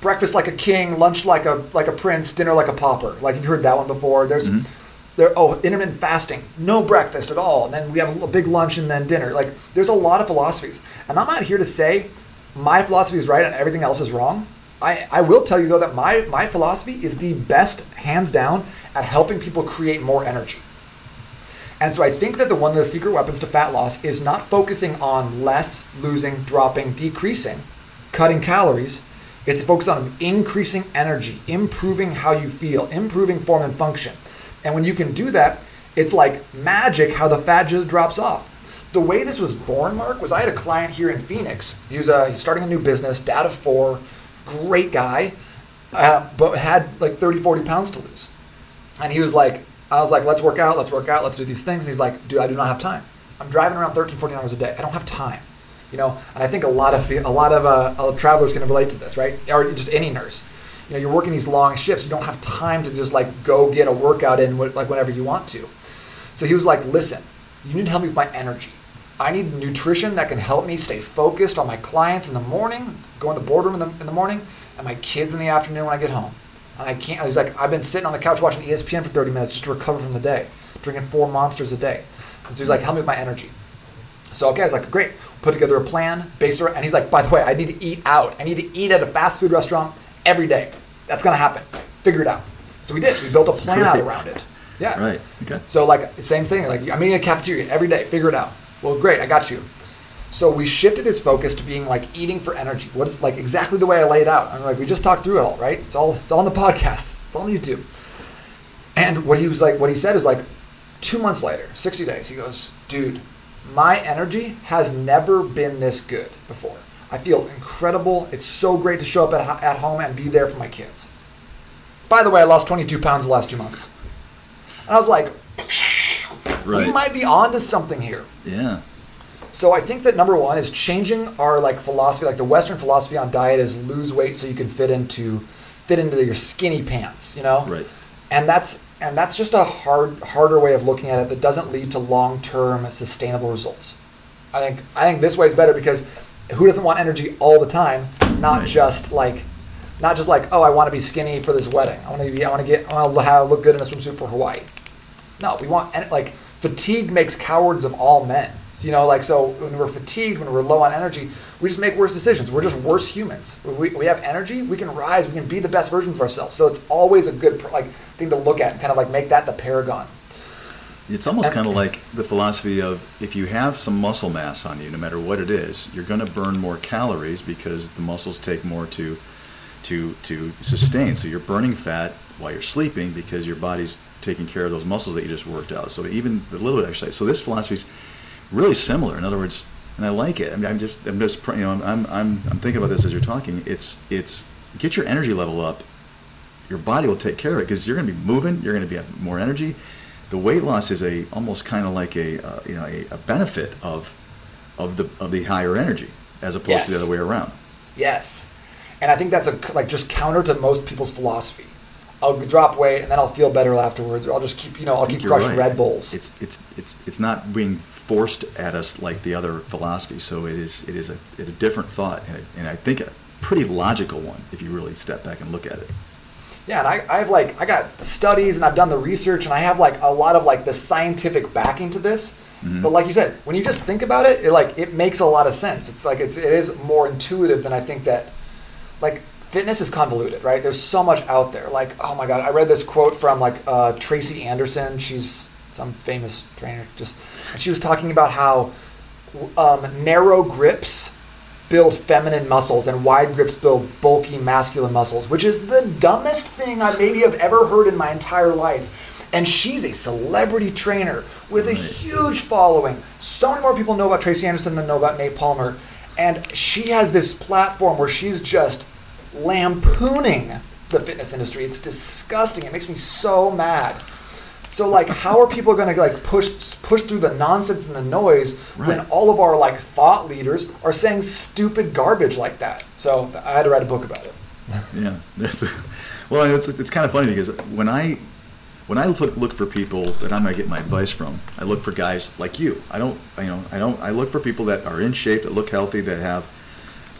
breakfast like a king, lunch like a like a prince, dinner like a pauper. Like you've heard that one before. There's mm-hmm oh intermittent fasting. No breakfast at all. And then we have a big lunch and then dinner. Like there's a lot of philosophies. And i'm not here to say my philosophy is right and everything else is wrong. I, I will tell you though that my, my philosophy is the best hands down at helping people create more energy. And so i think that the one of the secret weapons to fat loss is not focusing on less losing dropping decreasing cutting calories. It's focused on increasing energy improving how you feel improving form and function and when you can do that, it's like magic how the fat just drops off. The way this was born, Mark, was I had a client here in Phoenix. He was uh, he's starting a new business, of four, great guy, uh, but had like 30, 40 pounds to lose. And he was like, I was like, let's work out, let's work out, let's do these things. And he's like, dude, I do not have time. I'm driving around 13, 14 hours a day. I don't have time. You know, and I think a lot of a lot of uh, travelers can relate to this, right? Or just any nurse you know you're working these long shifts you don't have time to just like go get a workout in like whenever you want to. So he was like listen you need to help me with my energy. I need nutrition that can help me stay focused on my clients in the morning go in the boardroom in the, in the morning and my kids in the afternoon when i get home. And i can't he's like i've been sitting on the couch watching espn for 30 minutes just to recover from the day drinking four monsters a day. So he's like help me with my energy. So okay i was like great. Put together a plan based around and he's like by the way i need to eat out. I need to eat at a fast food restaurant every day. That's going to happen. Figure it out. So we did. We built a plan out around it. Yeah. Right. Okay. So like same thing. Like I'm eating a cafeteria every day. Figure it out. Well, great. I got you. So we shifted his focus to being like eating for energy. What is like exactly the way I laid it out. I'm like we just talked through it all, right? It's all it's all on the podcast. It's on YouTube. And what he was like, what he said is like, two months later, 60 days, he goes, dude, my energy has never been this good before. I feel incredible. It's so great to show up at, at home and be there for my kids. By the way, I lost 22 pounds the last two months. And I was like, right. we might be onto something here. Yeah. So I think that number one is changing our like philosophy, like the Western philosophy on diet is lose weight so you can fit into fit into your skinny pants, you know? Right. And that's and that's just a hard harder way of looking at it that doesn't lead to long term sustainable results. I think I think this way is better because who doesn't want energy all the time? Not right. just like, not just like, oh, I want to be skinny for this wedding. I want to be, I want to get, I want to have, look good in a swimsuit for Hawaii. No, we want like fatigue makes cowards of all men. So, you know, like so when we're fatigued, when we're low on energy, we just make worse decisions. We're just worse humans. We, we have energy, we can rise, we can be the best versions of ourselves. So it's always a good like thing to look at and kind of like make that the paragon. It's almost kind of like the philosophy of if you have some muscle mass on you, no matter what it is, you're going to burn more calories because the muscles take more to to to sustain. So you're burning fat while you're sleeping because your body's taking care of those muscles that you just worked out. So even the little bit of exercise. So this philosophy is really similar. In other words, and I like it. I mean, I'm just I'm just you know I'm I'm I'm thinking about this as you're talking. It's it's get your energy level up, your body will take care of it because you're going to be moving. You're going to be have more energy. The weight loss is a almost kind of like a uh, you know a, a benefit of of the of the higher energy as opposed Yes. to the other way around. Yes, and I think that's a like just counter to most people's philosophy. I'll drop weight and then I'll feel better afterwards, or I'll just keep you know I'll keep crushing right. Red Bulls. It's it's it's it's not being forced at us like the other philosophy. So it is it is a, a different thought, and, a, and I think a pretty logical one if you really step back and look at it. Yeah, and I, I have like I got studies and I've done the research and I have like a lot of like the scientific backing to this. But like you said, when you just think about it, it like it makes a lot of sense. It's like it's it is more intuitive than I think that like fitness is convoluted, right? There's so much out there. Like, oh my god, I read this quote from like uh, Tracy Anderson. She's some famous trainer. Just and she was talking about how um, narrow grips build feminine muscles and wide grips build bulky masculine muscles, which is the dumbest thing I maybe have ever heard in my entire life. And she's a celebrity trainer with a huge following. So many more people know about Tracy Anderson than know about Nate Palmer. And she has this platform where she's just lampooning the fitness industry. It's disgusting. It makes me so mad. So like, how are people going to like push push through the nonsense and the noise when all of our like thought leaders are saying stupid garbage like that? So I had to write a book about it. Yeah. well, it's it's kind of funny because when I when I look look for people that I'm going to get my advice from, I look for guys like you. I don't you know I don't I look for people that are in shape, that look healthy, that have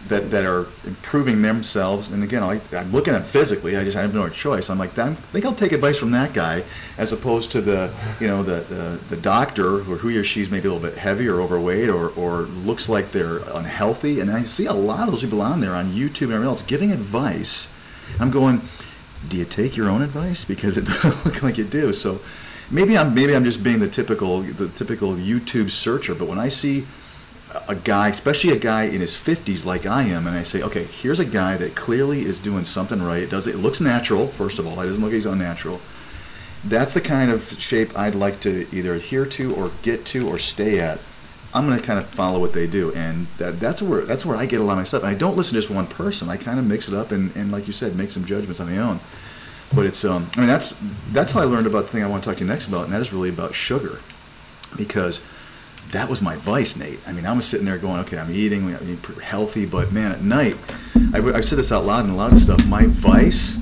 that that are improving themselves. And again, I, I'm looking at physically. I just I have no choice. I'm like, I think I'll take advice from that guy as opposed to the you know the the, the doctor or who he or she's maybe a little bit heavy or overweight or or looks like they're unhealthy. And I see a lot of those people on there on YouTube and everything else giving advice. I'm going, do you take your own advice? Because it doesn't look like you do. So maybe I'm maybe I'm just being the typical the typical YouTube searcher. But when I see a guy, especially a guy in his 50s like I am, and I say, okay, here's a guy that clearly is doing something right. It does it looks natural, first of all. It doesn't look like he's unnatural. That's the kind of shape I'd like to either adhere to or get to or stay at. I'm going to kind of follow what they do, and that, that's where that's where I get a lot of my stuff. And I don't listen to just one person. I kind of mix it up, and, and like you said, make some judgments on my own. But it's um, I mean that's that's how I learned about the thing I want to talk to you next about, and that is really about sugar, because that was my vice, Nate. I mean, I was sitting there going, okay, I'm eating, I'm healthy, but man, at night, I, I said this out loud in a lot of stuff. My vice,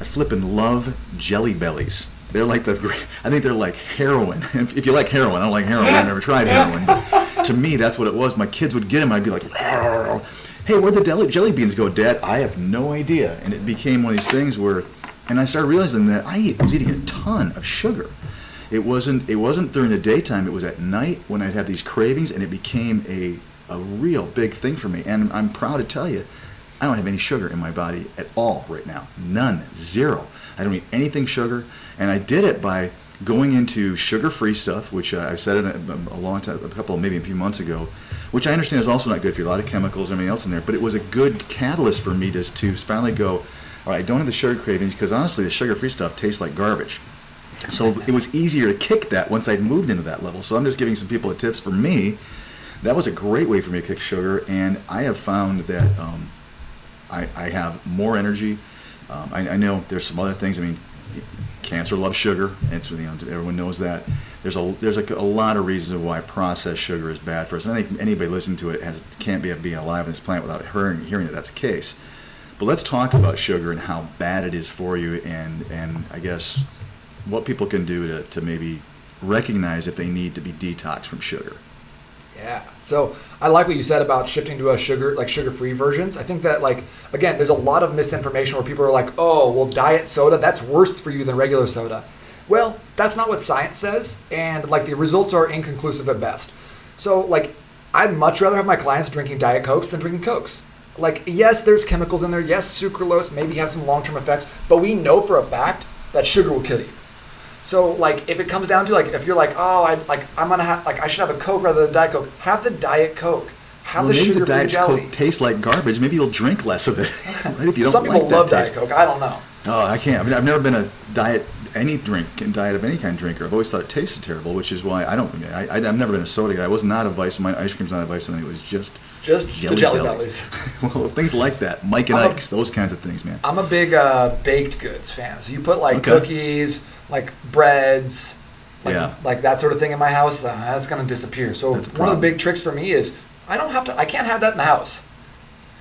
I flippin' love jelly bellies. They're like the, I think they're like heroin. If, if you like heroin, I don't like heroin. I've never tried heroin. But to me, that's what it was. My kids would get them. I'd be like, hey, where'd the jelly beans go, Dad? I have no idea. And it became one of these things where, and I started realizing that I was eating a ton of sugar. It wasn't. It wasn't during the daytime. It was at night when I'd have these cravings, and it became a a real big thing for me. And I'm proud to tell you, I don't have any sugar in my body at all right now. None. Zero. I don't eat anything sugar, and I did it by going into sugar-free stuff, which uh, I said it a, a long time, a couple, maybe a few months ago, which I understand is also not good for you. A lot of chemicals and everything else in there, but it was a good catalyst for me to to finally go. All right, I don't have the sugar cravings because honestly, the sugar-free stuff tastes like garbage. So it was easier to kick that once I'd moved into that level. So I'm just giving some people a tips for me. That was a great way for me to kick sugar, and I have found that um, I, I have more energy. Um, I, I know there's some other things. I mean, cancer loves sugar. It's you know everyone knows that. There's a there's a, lot of reasons why processed sugar is bad for us. And I think anybody listening to it has can't be being alive on this planet without hearing hearing that that's the case. But let's talk about sugar and how bad it is for you, and and I guess what people can do to, to maybe recognize if they need to be detoxed from sugar. Yeah. So I like what you said about shifting to a sugar like sugar-free versions. I think that like again, there's a lot of misinformation where people are like, "Oh, well, diet soda that's worse for you than regular soda." Well, that's not what science says, and like the results are inconclusive at best. So like, I'd much rather have my clients drinking diet cokes than drinking cokes. Like, yes, there's chemicals in there. Yes, sucralose maybe have some long-term effects, but we know for a fact that sugar will kill you. So like if it comes down to like if you're like oh I like I'm gonna have like I should have a Coke rather than Diet Coke have the Diet Coke have Well, the maybe sugar the diet jelly. coke tastes like garbage. Maybe you'll drink less of it. right? If you don't Some people that love taste. Diet Coke I don't know. Oh, I can't. I mean, I've never been a diet any drink and diet of any kind drinker. I've always thought it tasted terrible, which is why I don't. I, I, have never been a soda guy. I was not a vice. My ice cream's not a vice. It was just just jelly the jelly bellies. bellies. well, things like that, Mike and Ike's, those kinds of things, man. I'm a big uh, baked goods fan. So you put like okay. cookies, like breads, like, yeah. like that sort of thing in my house. That's going to disappear. So one of the big tricks for me is I don't have to. I can't have that in the house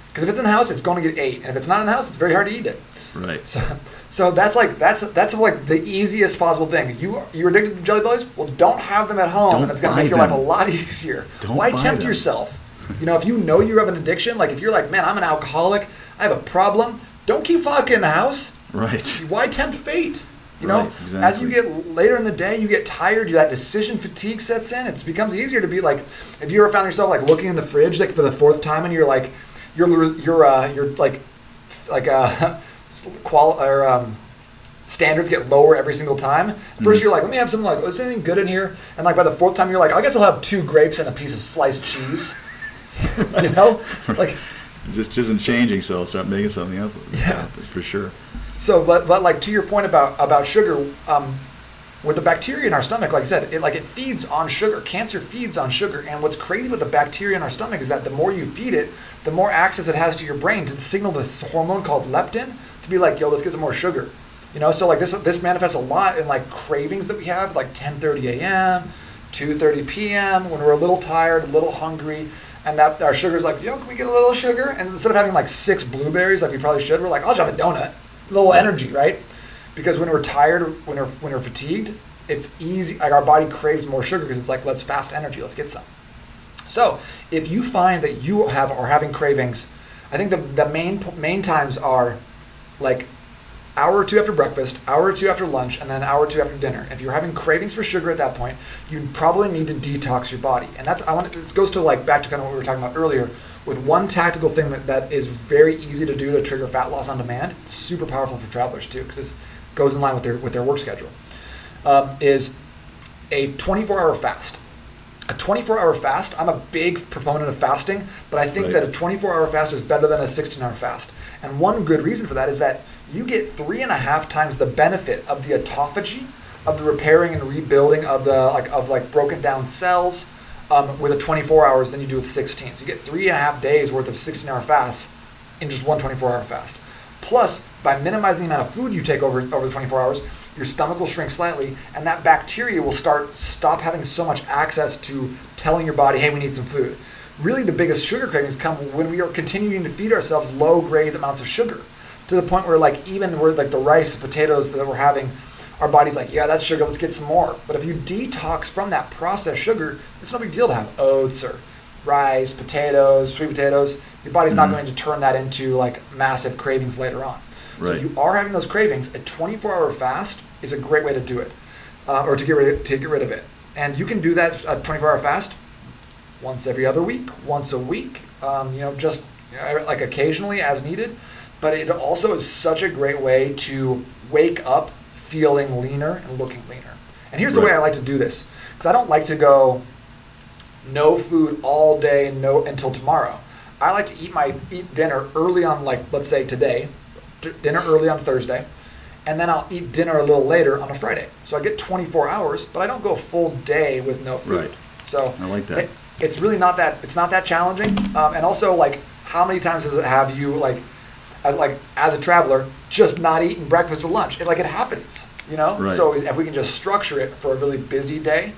because if it's in the house, it's going to get ate, and if it's not in the house, it's very hard to eat it. Right. So, so that's like that's that's like the easiest possible thing. You you're addicted to jelly bellies? Well, don't have them at home, don't and it's going to make your them. life a lot easier. Don't Why tempt them. yourself? You know, if you know you have an addiction, like if you're like, man, I'm an alcoholic, I have a problem. Don't keep vodka in the house. Right. Why tempt fate? You know, right, exactly. as you get later in the day, you get tired. That decision fatigue sets in. It becomes easier to be like, if you ever found yourself like looking in the fridge like for the fourth time, and you're like, you're you're uh, you're like, like uh, qual or um, standards get lower every single time. 1st mm-hmm. you're like, let me have something like, oh, is anything good in here? And like by the fourth time, you're like, I guess I'll have two grapes and a piece of sliced cheese. you know, like it just isn't changing. So I'll start making something else. Yeah, for sure. So, but, but like to your point about about sugar, um, with the bacteria in our stomach, like I said, it like it feeds on sugar. Cancer feeds on sugar, and what's crazy with the bacteria in our stomach is that the more you feed it, the more access it has to your brain to signal this hormone called leptin to be like, yo, let's get some more sugar. You know, so like this this manifests a lot in like cravings that we have, like 10:30 a.m., 2:30 p.m. when we're a little tired, a little hungry, and that our sugar's like, yo, can we get a little sugar? And instead of having like six blueberries like we probably should, we're like, I'll just have a donut, little energy, right? Because when we're tired, when we're when we're fatigued, it's easy. Like our body craves more sugar because it's like, let's fast energy, let's get some. So if you find that you have are having cravings, I think the the main main times are like hour or two after breakfast, hour or two after lunch, and then hour or two after dinner. If you're having cravings for sugar at that point, you probably need to detox your body. And that's I want this goes to like back to kind of what we were talking about earlier with one tactical thing that, that is very easy to do to trigger fat loss on demand. super powerful for travelers too because this goes in line with their with their work schedule. Um, is a 24 hour fast. A 24 hour fast, I'm a big proponent of fasting, but I think right. that a 24 hour fast is better than a 16 hour fast. And one good reason for that is that you get three and a half times the benefit of the autophagy, of the repairing and rebuilding of the like of like broken down cells um, with a 24 hours than you do with 16. So you get three and a half days worth of 16 hour fasts in just one 24 hour fast. Plus, by minimizing the amount of food you take over over the 24 hours, your stomach will shrink slightly, and that bacteria will start stop having so much access to telling your body, "Hey, we need some food." Really, the biggest sugar cravings come when we are continuing to feed ourselves low grade amounts of sugar to the point where like even we're like the rice, the potatoes that we're having, our body's like, yeah, that's sugar. Let's get some more. But if you detox from that processed sugar, it's no big deal to have oats or rice, potatoes, sweet potatoes. Your body's mm-hmm. not going to turn that into like massive cravings later on. Right. So if you are having those cravings, a 24-hour fast is a great way to do it, uh, or to get rid of, to get rid of it. And you can do that a 24-hour fast once every other week, once a week. Um, you know, just you know, like occasionally as needed but it also is such a great way to wake up feeling leaner and looking leaner. And here's the way I like to do this because I don't like to go no food all day no until tomorrow. I like to eat my eat dinner early on, like let's say today, dinner early on Thursday, and then I'll eat dinner a little later on a Friday. So I get 24 hours, but I don't go a full day with no food. Right. So I like that. It, it's really not that it's not that challenging. Um, and also like how many times does it have you like as like as a traveler, just not eating breakfast or lunch. It, like it happens, you know. Right. So if we can just structure it for a really busy day,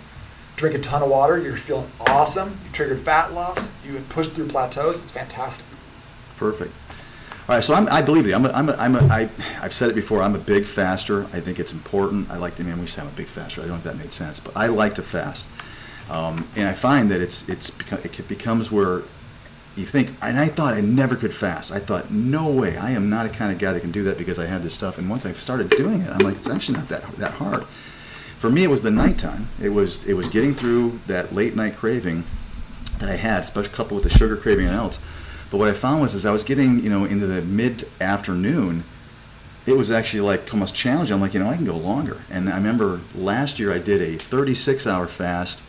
drink a ton of water, you're feeling awesome. You triggered fat loss. You pushed through plateaus. It's fantastic. Perfect. All right, so I'm, I believe you. I'm a, I'm a, I'm a, I, I've said it before. I'm a big faster. I think it's important. I like to. I mean, we say I'm a big faster. I don't know if that made sense, but I like to fast, um, and I find that it's it's it becomes where you think, and I thought I never could fast. I thought, no way, I am not a kind of guy that can do that because I had this stuff. And once I started doing it, I'm like, it's actually not that that hard. For me, it was the nighttime. It was it was getting through that late night craving that I had, especially coupled with the sugar craving and else. But what I found was, as I was getting, you know, into the mid afternoon, it was actually like almost challenging. I'm like, you know, I can go longer. And I remember last year I did a 36 hour fast,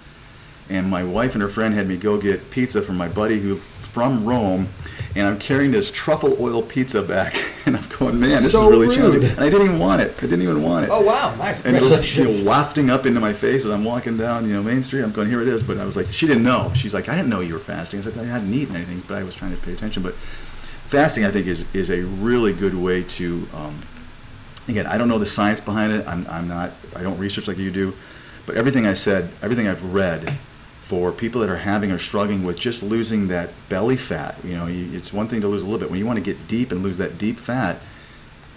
and my wife and her friend had me go get pizza from my buddy who from Rome, and I'm carrying this truffle oil pizza back and I'm going, man, this So is really rude. challenging. And I didn't even want it. I didn't even want it. Oh wow, nice. and it was you know, wafting up into my face as I'm walking down, you know, Main Street. I'm going, here it is. But I was like, she didn't know. She's like, I didn't know you were fasting. I said, I hadn't eaten anything, but I was trying to pay attention. But fasting, I think, is is a really good way to. Um, again, I don't know the science behind it. I'm, I'm not. I don't research like you do. But everything I said, everything I've read, for people that are having or struggling with just losing that belly fat, you know, you, it's one thing to lose a little bit. When you want to get deep and lose that deep fat,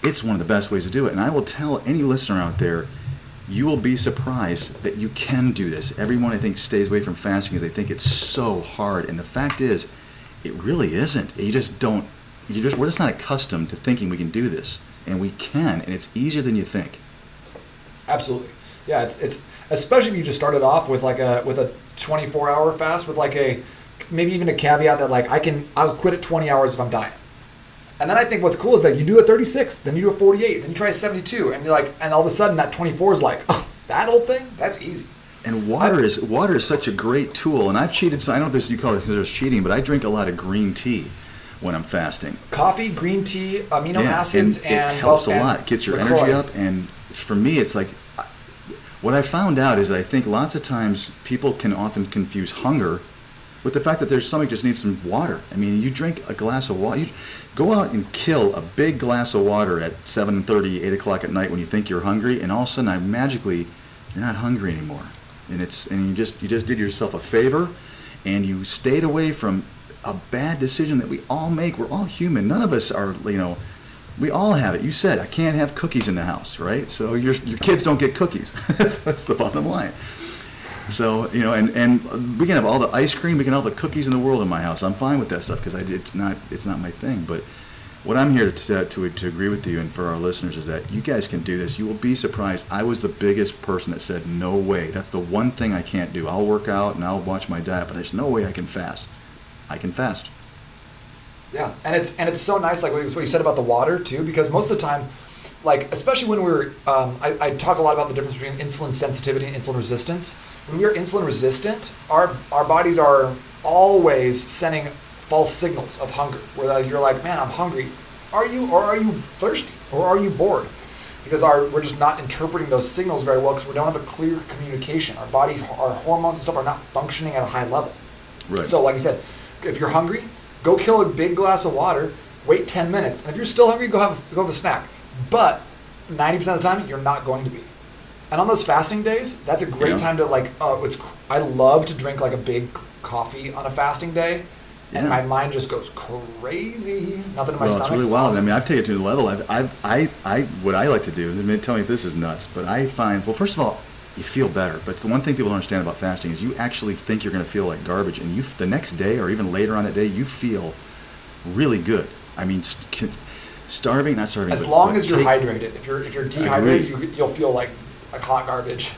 it's one of the best ways to do it. And I will tell any listener out there, you will be surprised that you can do this. Everyone, I think, stays away from fasting because they think it's so hard. And the fact is, it really isn't. You just don't. You just we're just not accustomed to thinking we can do this, and we can, and it's easier than you think. Absolutely. Yeah, it's it's especially if you just started off with like a with a 24 hour fast with like a maybe even a caveat that like I can I'll quit at 20 hours if I'm dying. And then I think what's cool is that you do a 36, then you do a 48, then you try a 72, and you're like, and all of a sudden that 24 is like, oh, that old thing, that's easy. And water is water is such a great tool. And I've cheated. So I don't know if this you call it consider cheating, but I drink a lot of green tea when I'm fasting. Coffee, green tea, amino Yeah, acids, and, and, it helps a lot. Gets your LaCroix. energy up, and for me, it's like what I found out is that I think lots of times people can often confuse hunger with the fact that their stomach just needs some water. I mean, you drink a glass of water. You go out and kill a big glass of water at 7:30, 8 o'clock at night when you think you're hungry, and all of a sudden, I magically, you're not hungry anymore, and it's and you just you just did yourself a favor, and you stayed away from a bad decision that we all make. We're all human. None of us are, you know. We all have it. You said I can't have cookies in the house, right? So your your kids don't get cookies. that's, the bottom line. So you know, and and we can have all the ice cream, we can have all the cookies in the world in my house. I'm fine with that stuff because it's not it's not my thing. But what I'm here to, to to agree with you and for our listeners is that you guys can do this. You will be surprised. I was the biggest person that said no way. That's the one thing I can't do. I'll work out and I'll watch my diet, but there's no way I can fast. I can fast. Yeah, and it's and it's so nice, like what you said about the water too, because most of the time, like especially when we're, um, I, I talk a lot about the difference between insulin sensitivity and insulin resistance. When we are insulin resistant, our our bodies are always sending false signals of hunger, where you're like, man, I'm hungry. Are you, or are you thirsty, or are you bored? Because our we're just not interpreting those signals very well because we don't have a clear communication. Our bodies, our hormones and stuff are not functioning at a high level. Right. So, like you said, if you're hungry, go kill a big glass of water. Wait ten minutes, and if you're still hungry, go have go have a snack. But ninety percent of the time, you're not going to be. And on those fasting days, that's a great Yeah. time to like. Oh, it's. I love to drink like a big coffee on a fasting day, and Yeah. my mind just goes crazy. Nothing in my well, stomach. it's really wild. I mean, I've taken it to the level. I've, I've, I, I, what I like to do. Tell me if this is nuts, but I find, well, first of all, you feel better. But it's the one thing people don't understand about fasting is you actually think you're going to feel like garbage, and you the next day or even later on that day, you feel really good. I mean, st- starving, not starving. as but- long but as you're take- hydrated. If you're if you're dehydrated, you, you'll feel like like hot garbage.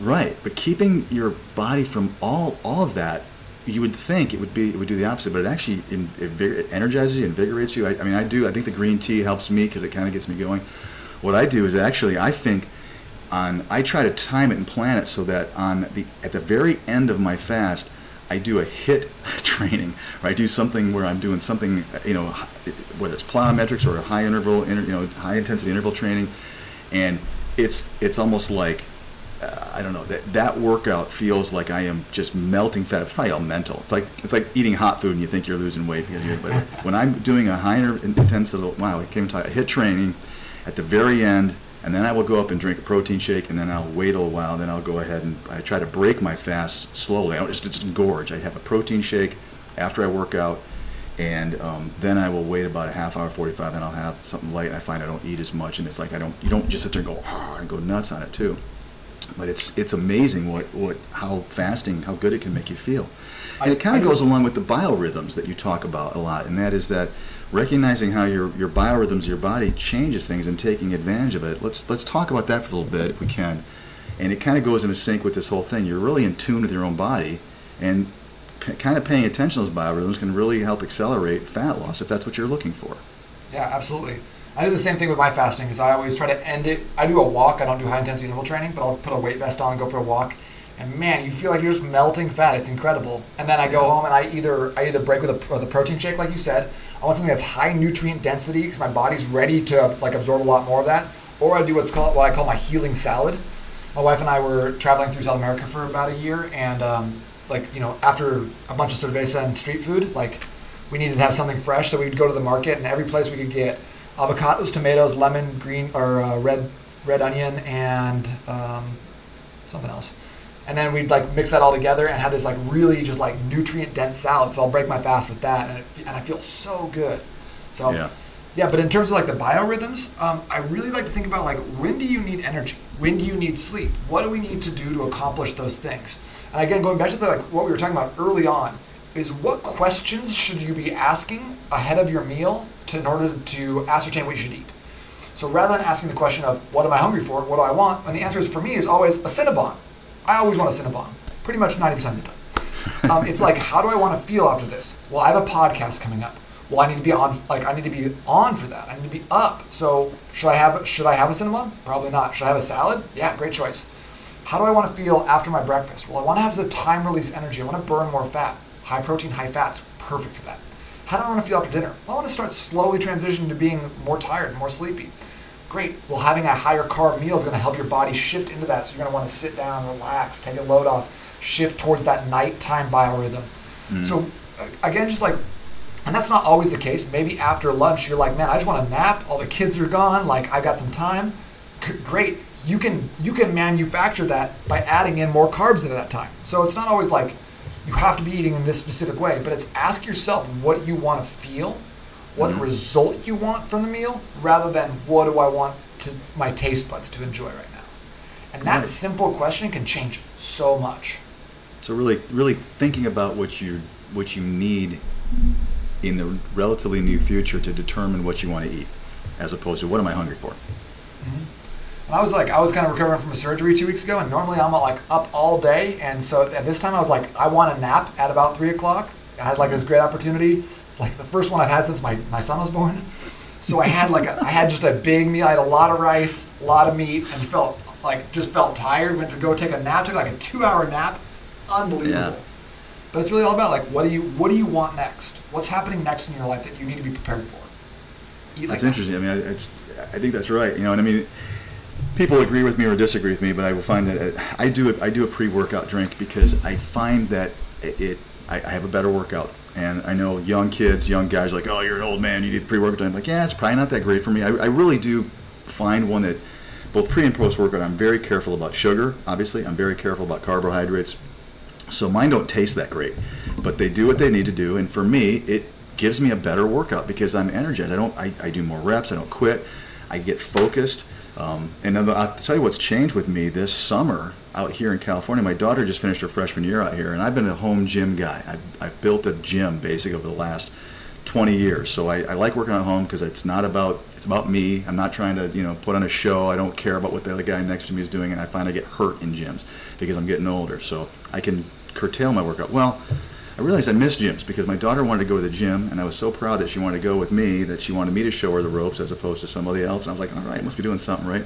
Right, but keeping your body from all all of that, you would think it would be it would do the opposite, but it actually it, invig- it energizes you, invigorates you. I, I mean, I do. I think the green tea helps me because it kind of gets me going. What I do is actually I think on I try to time it and plan it so that on the at the very end of my fast, I do a HIIT training, or I do something where I'm doing something, you know, whether it's plyometrics or a high interval, inter, you know, high intensity interval training, and it's it's almost like uh, I don't know that that workout feels like I am just melting fat. It's probably all mental. It's like it's like eating hot food and you think you're losing weight because you're. But when I'm doing a high intensity, wow, I even talk. A HIIT training at the very end, and then I will go up and drink a protein shake, and then I'll wait a little while, then I'll go ahead and I try to break my fast slowly. I don't just, just gorge. I have a protein shake after I work out, and um, then I will wait about a half hour, 45. Then I'll have something light. And I find I don't eat as much, and it's like I don't. You don't just sit there and go "Ah," and go nuts on it too. But it's it's amazing what, what how fasting how good it can make you feel, and it kind of goes along with the biorhythms that you talk about a lot, and that is that recognizing how your your biorhythms, your body changes things, and taking advantage of it. Let's let's talk about that for a little bit if we can, and it kind of goes into sync with this whole thing. You're really in tune with your own body, and p- kind of paying attention to those biorhythms can really help accelerate fat loss if that's what you're looking for. Yeah, absolutely. I do the same thing with my fasting. Is I always try to end it. I do a walk. I don't do high intensity interval training, but I'll put a weight vest on and go for a walk. And man, you feel like you're just melting fat. It's incredible. And then I go home and I either I either break with a, with a protein shake, like you said. I want something that's high nutrient density because my body's ready to like absorb a lot more of that. Or I do what's called what I call my healing salad. My wife and I were traveling through South America for about a year, and um, like you know, after a bunch of cerveza and street food, like we needed to have something fresh, so we'd go to the market, and every place we could get avocados, tomatoes, lemon, green or uh, red red onion, and um, something else. And then we'd like mix that all together and have this like really just like nutrient dense salad. So I'll break my fast with that, and, it, and I feel so good. So Yeah. yeah, but in terms of like the biorhythms, um, I really like to think about like when do you need energy? When do you need sleep? What do we need to do to accomplish those things? And again, going back to the, like what we were talking about early on, is what questions should you be asking ahead of your meal to, in order to ascertain what you should eat? So rather than asking the question of what am I hungry for, what do I want, and the answer is for me is always a Cinnabon. I always want a Cinnabon, pretty much 90% of the time. Um, it's like, how do I want to feel after this? Well, I have a podcast coming up. Well, I need to be on, like, I need to be on for that. I need to be up. So, should I have, should I have a Cinnabon? Probably not. Should I have a salad? Yeah, great choice. How do I want to feel after my breakfast? Well, I want to have the time release energy. I want to burn more fat. High protein, high fats, perfect for that. How do I want to feel after dinner? Well, I want to start slowly transitioning to being more tired, and more sleepy. Great. Well, having a higher carb meal is going to help your body shift into that. So you're going to want to sit down, relax, take a load off, shift towards that nighttime biorhythm. So uh, again, just like, and that's not always the case. Maybe after lunch, you're like, man, I just want to nap. All the kids are gone. Like, I got some time. G- great. You can you can manufacture that by adding in more carbs at that time. So it's not always like you have to be eating in this specific way, but it's ask yourself what you want to feel, what Mhm. result you want from the meal, rather than what do I want to my taste buds to enjoy right now. And that Right. simple question can change so much. So really, really thinking about what you what you need in the relatively near future to determine what you want to eat, as opposed to what am I hungry for. And I was like, I was kind of recovering from a surgery two weeks ago, and normally I'm like up all day, and so at this time I was like, I want a nap at about three o'clock. I had like this great opportunity. Like the first one I've had since my, my son was born. So I had like a, I had just a big meal. I had a lot of rice, a lot of meat, and felt like just felt tired. Went to go take a nap. Took like a two hour nap. Unbelievable. Yeah. But it's really all about like what do you what do you want next? What's happening next in your life that you need to be prepared for? Eat like That's that. interesting. I mean, I, it's, I think that's right. You know, and I mean, people agree with me or disagree with me, but I will find that uh, I do a, I do a pre-workout drink because I find that it, it I, I have a better workout. And I know young kids, young guys, are like, oh, you're an old man, you need pre-workout. I'm like, yeah, it's probably not that great for me. I, I really do find one that both pre and post workout. I'm very careful about sugar. Obviously, I'm very careful about carbohydrates. So mine don't taste that great, but they do what they need to do. And for me, it gives me a better workout because I'm energized. I don't. I, I do more reps. I don't quit. I get focused. Um, and I'll tell you what's changed with me this summer out here in California. My daughter just finished her freshman year out here, and I've been a home gym guy. I've, I've built a gym basically over the last 20 years. So I, I like working at home because it's not about it's about me. I'm not trying to you know put on a show. I don't care about what the other guy next to me is doing, and I find I get hurt in gyms because I'm getting older. So I can curtail my workout. Well, I realized I missed gyms because my daughter wanted to go to the gym, and I was so proud that she wanted to go with me that she wanted me to show her the ropes as opposed to somebody else. And I was like, all right, must be doing something right.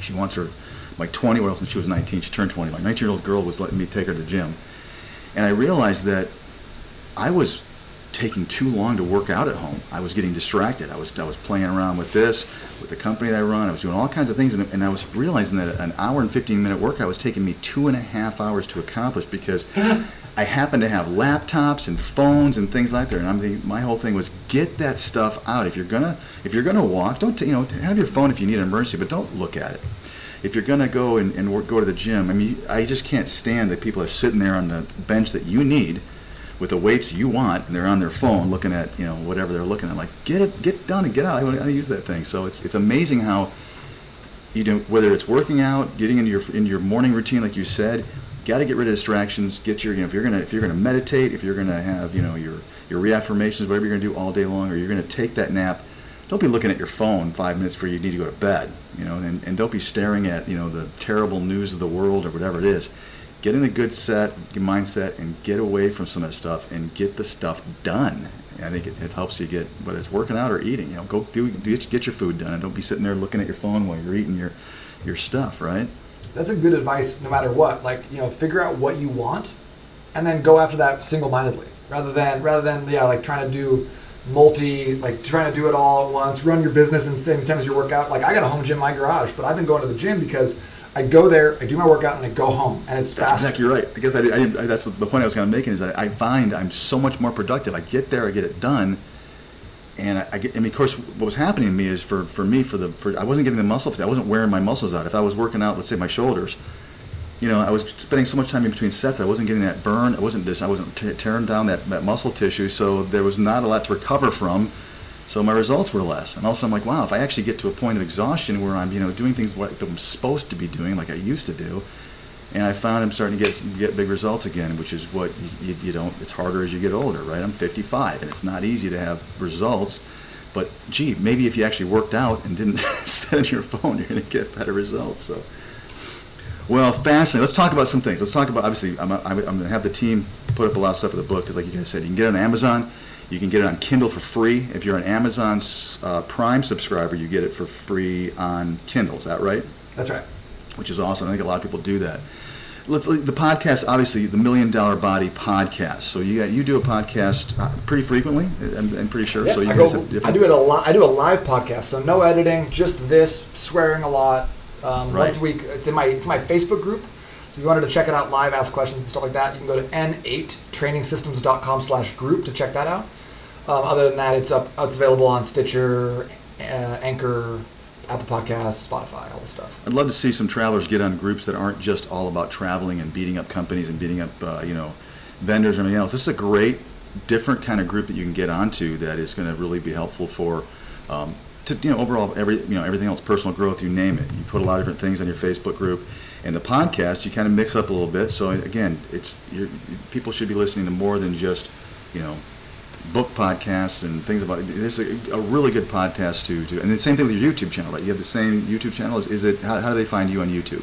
She wants her like 20 year old when she was 19. She turned 20. My 19 year old girl was letting me take her to the gym, and I realized that I was taking too long to work out at home. I was getting distracted. I was I was playing around with this, with the company that I run. I was doing all kinds of things, and, and I was realizing that an hour and 15 minute workout was taking me two and a half hours to accomplish because I happened to have laptops and phones and things like that. And I'm thinking, my whole thing was get that stuff out. If you're gonna if you're gonna walk, don't t- you know have your phone if you need an emergency, but don't look at it if you're going to go and, and work, go to the gym, I mean, I just can't stand that people are sitting there on the bench that you need with the weights you want, and they're on their phone looking at you know whatever they're looking at. Like, get it, get done and get out. I want to use that thing. So it's it's amazing how you know whether it's working out, getting into your into your morning routine, like you said, got to get rid of distractions. Get your you know if you're gonna if you're gonna meditate, if you're gonna have you know your your reaffirmations, whatever you're gonna do all day long, or you're gonna take that nap. Don't be looking at your phone five minutes before you need to go to bed, you know, and, and don't be staring at, you know, the terrible news of the world or whatever it is. Get in a good set, mindset, and get away from some of that stuff and get the stuff done. I think it, it helps you get, whether it's working out or eating, you know, go do, do get your food done and don't be sitting there looking at your phone while you're eating your, your stuff, right? that's a good advice no matter what. Like you know, figure out what you want, and then go after that single-mindedly, rather than rather than yeah, like trying to do multi, like trying to do it all at once, run your business and same time as your workout. Like I got a home gym in my garage, but I've been going to the gym because I go there, I do my workout, and I go home, and it's That's fast. exactly right. I guess I, did- I, that's what the point I was going to make is that I find I'm so much more productive. I get there, I get it done, and I, I get. I mean, of course, what was happening to me is for for me for the for I wasn't getting the muscle. I wasn't wearing my muscles out. If I was working out, let's say my shoulders, you know, I was spending so much time in between sets. I wasn't getting that burn. I wasn't this. I wasn't te- tearing down that, that muscle tissue. So there was not a lot to recover from. So my results were less. And also I'm like, wow, if I actually get to a point of exhaustion where I'm, you know, doing things what I'm supposed to be doing, like I used to do, and I found I'm starting to get get big results again, which is what you, you don't. It's harder as you get older, right? I'm 55, and it's not easy to have results. But gee, maybe if you actually worked out and didn't sit on your phone, you're going to get better results. So. Well, fascinating. Let's talk about some things. Let's talk about obviously. I'm, I'm, I'm going to have the team put up a lot of stuff for the book because, like you guys said, you can get it on Amazon. You can get it on Kindle for free. If you're an Amazon uh, Prime subscriber, you get it for free on Kindle. Is that right? That's right. Which is awesome. I think a lot of people do that. Let's the podcast. Obviously, the Million Dollar Body podcast. So you got, you do a podcast uh, pretty frequently. I'm, I'm pretty sure. Yeah, so you I, guys go, have different. I do it a lot. I do a live podcast, so no editing, just this, swearing a lot. Um, Right. Once a week, it's in my it's my Facebook group. So if you wanted to check it out live, ask questions and stuff like that, you can go to n8trainingsystems.com/group to check that out. Um, other than that, it's up. It's available on Stitcher, uh, Anchor, Apple Podcasts, Spotify, all this stuff. I'd love to see some travelers get on groups that aren't just all about traveling and beating up companies and beating up, uh, you know, vendors and everything else. This is a great, different kind of group that you can get onto that is going to really be helpful for, um, to you know, overall every you know everything else, personal growth, you name it. You put a lot of different things on your Facebook group, and the podcast you kind of mix up a little bit. So again, it's you're, people should be listening to more than just, you know, book podcasts and things about this is a, a really good podcast to do and the same thing with your youtube channel right you have the same youtube channel is, is it how, how do they find you on youtube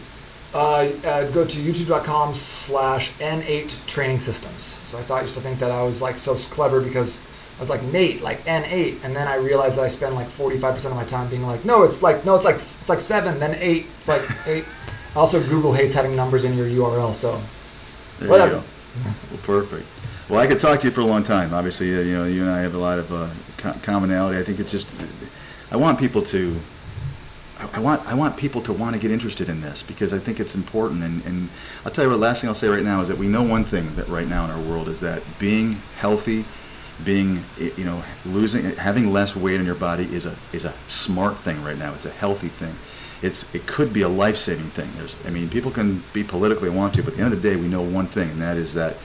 Uh, uh, go to youtube.com slash N8 training systems. So I thought I used to think that I was like so clever because I was like Nate, like N8, and then I realized that I spend like 45% of my time being like, no, it's like no, it's like it's like seven, then eight, it's like eight. Also, Google hates having numbers in your URL, so there Whatever. you go well perfect well i could talk to you for a long time obviously uh, you know you and i have a lot of uh, co- commonality i think it's just i want people to I- I want I want people to want to get interested in this because I think it's important. And, and I'll tell you what. Last thing I'll say right now is that we know one thing that right now in our world is that being healthy, being you know losing having less weight in your body is a is a smart thing right now. It's a healthy thing. It's it could be a life saving thing. There's I mean people can be politically want to, but at the end of the day we know one thing, and that is that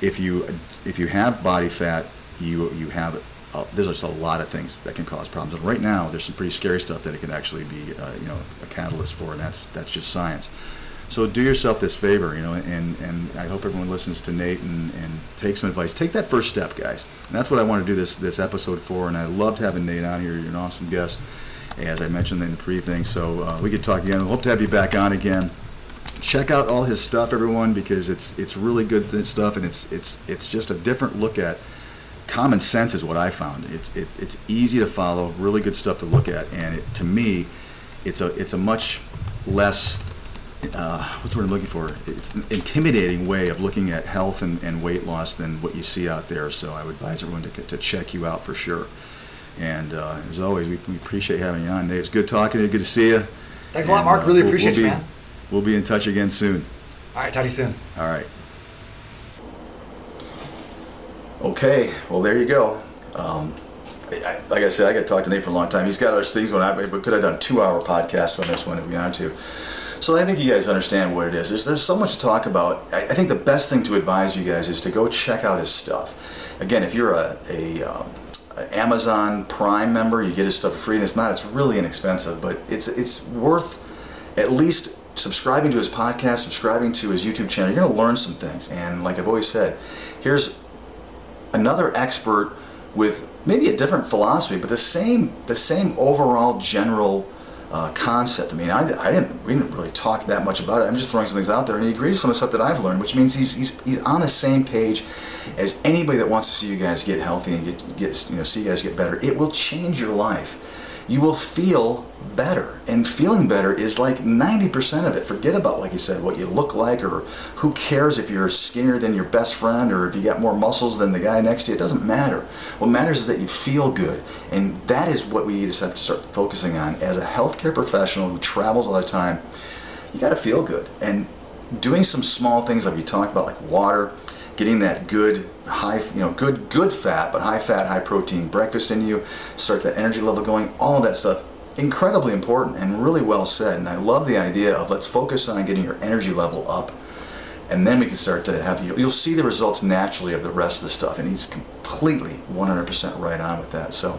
if you if you have body fat, you you have uh, there's just a lot of things that can cause problems. And right now, there's some pretty scary stuff that it can actually be uh, you know a catalyst for, and that's that's just science. So do yourself this favor, you know, and, and I hope everyone listens to Nate and, and take some advice. Take that first step, guys. And that's what I want to do this this episode for. And I loved having Nate on here. You're an awesome guest, as I mentioned in the pre-thing. So uh, we could talk again. Hope to have you back on again check out all his stuff everyone because it's it's really good stuff and it's it's it's just a different look at common sense is what I found it's it, it's easy to follow really good stuff to look at and it, to me it's a it's a much less uh, what's the word I'm looking for it's an intimidating way of looking at health and, and weight loss than what you see out there so I would advise everyone to, to check you out for sure and uh, as always we, we appreciate having you on Nate it's good talking to you good to see you thanks a lot, Mark. uh, Really we'll- appreciate we'll you, man. We'll be in touch again soon. All right, talk to you soon. All right. Okay, well there you go. Um, I, like I said, I got to talk to Nate for a long time. He's got other things when I we could have done a two-hour podcast on this one if we wanted to. So I think you guys understand what it is. There's, there's so much to talk about. I, I think the best thing to advise you guys is to go check out his stuff. Again, if you're a, a um, Amazon Prime member, you get his stuff for free, and it's not. It's really inexpensive, but it's it's worth at least subscribing to his podcast, subscribing to his YouTube channel. You're going to learn some things, and like I've always said, here's another expert with maybe a different philosophy, but the same the same overall general uh, concept. I mean, I, I didn't we didn't really talk that much about it. I'm just throwing some things out there, and he agrees with some of the stuff that I've learned, which means he's he's he's on the same page as anybody that wants to see you guys get healthy and get get you know see you guys get better. It will change your life. You will feel better. And feeling better is like 90% of it. Forget about, like you said, what you look like, or who cares if you're skinnier than your best friend, or if you got more muscles than the guy next to you. It doesn't matter. What matters is that you feel good. And that is what we just have to start focusing on. As a healthcare professional who travels all the time, you got to feel good. And doing some small things like we talked about, like water, getting that good high you know good good fat but high fat high protein breakfast in you starts that energy level going all that stuff incredibly important and really well said and i love the idea of let's focus on getting your energy level up and then we can start to have you you'll see the results naturally of the rest of the stuff and he's completely 100% right on with that so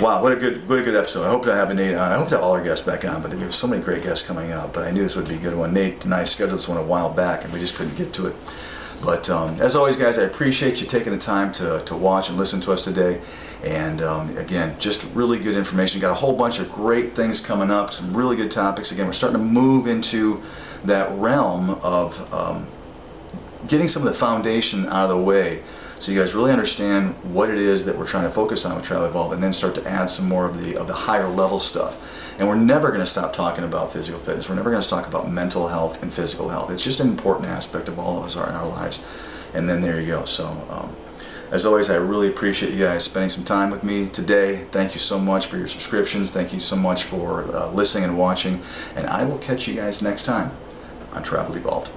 Wow, what a good, what a good episode. I hope to have Nate on. I hope to have all our guests back on, but there were so many great guests coming up. But I knew this would be a good one. Nate and I scheduled this one a while back, and we just couldn't get to it. But um, as always, guys, I appreciate you taking the time to, to watch and listen to us today. And um, again, just really good information. Got a whole bunch of great things coming up, some really good topics. Again, we're starting to move into that realm of um, getting some of the foundation out of the way so you guys really understand what it is that we're trying to focus on with Travel Evolve and then start to add some more of the of the higher level stuff. And we're never going to stop talking about physical fitness. We're never going to talk about mental health and physical health. It's just an important aspect of all of us are in our lives. And then there you go. So, um, as always, I really appreciate you guys spending some time with me today. Thank you so much for your subscriptions. Thank you so much for uh, listening and watching. And I will catch you guys next time on Travel Evolved.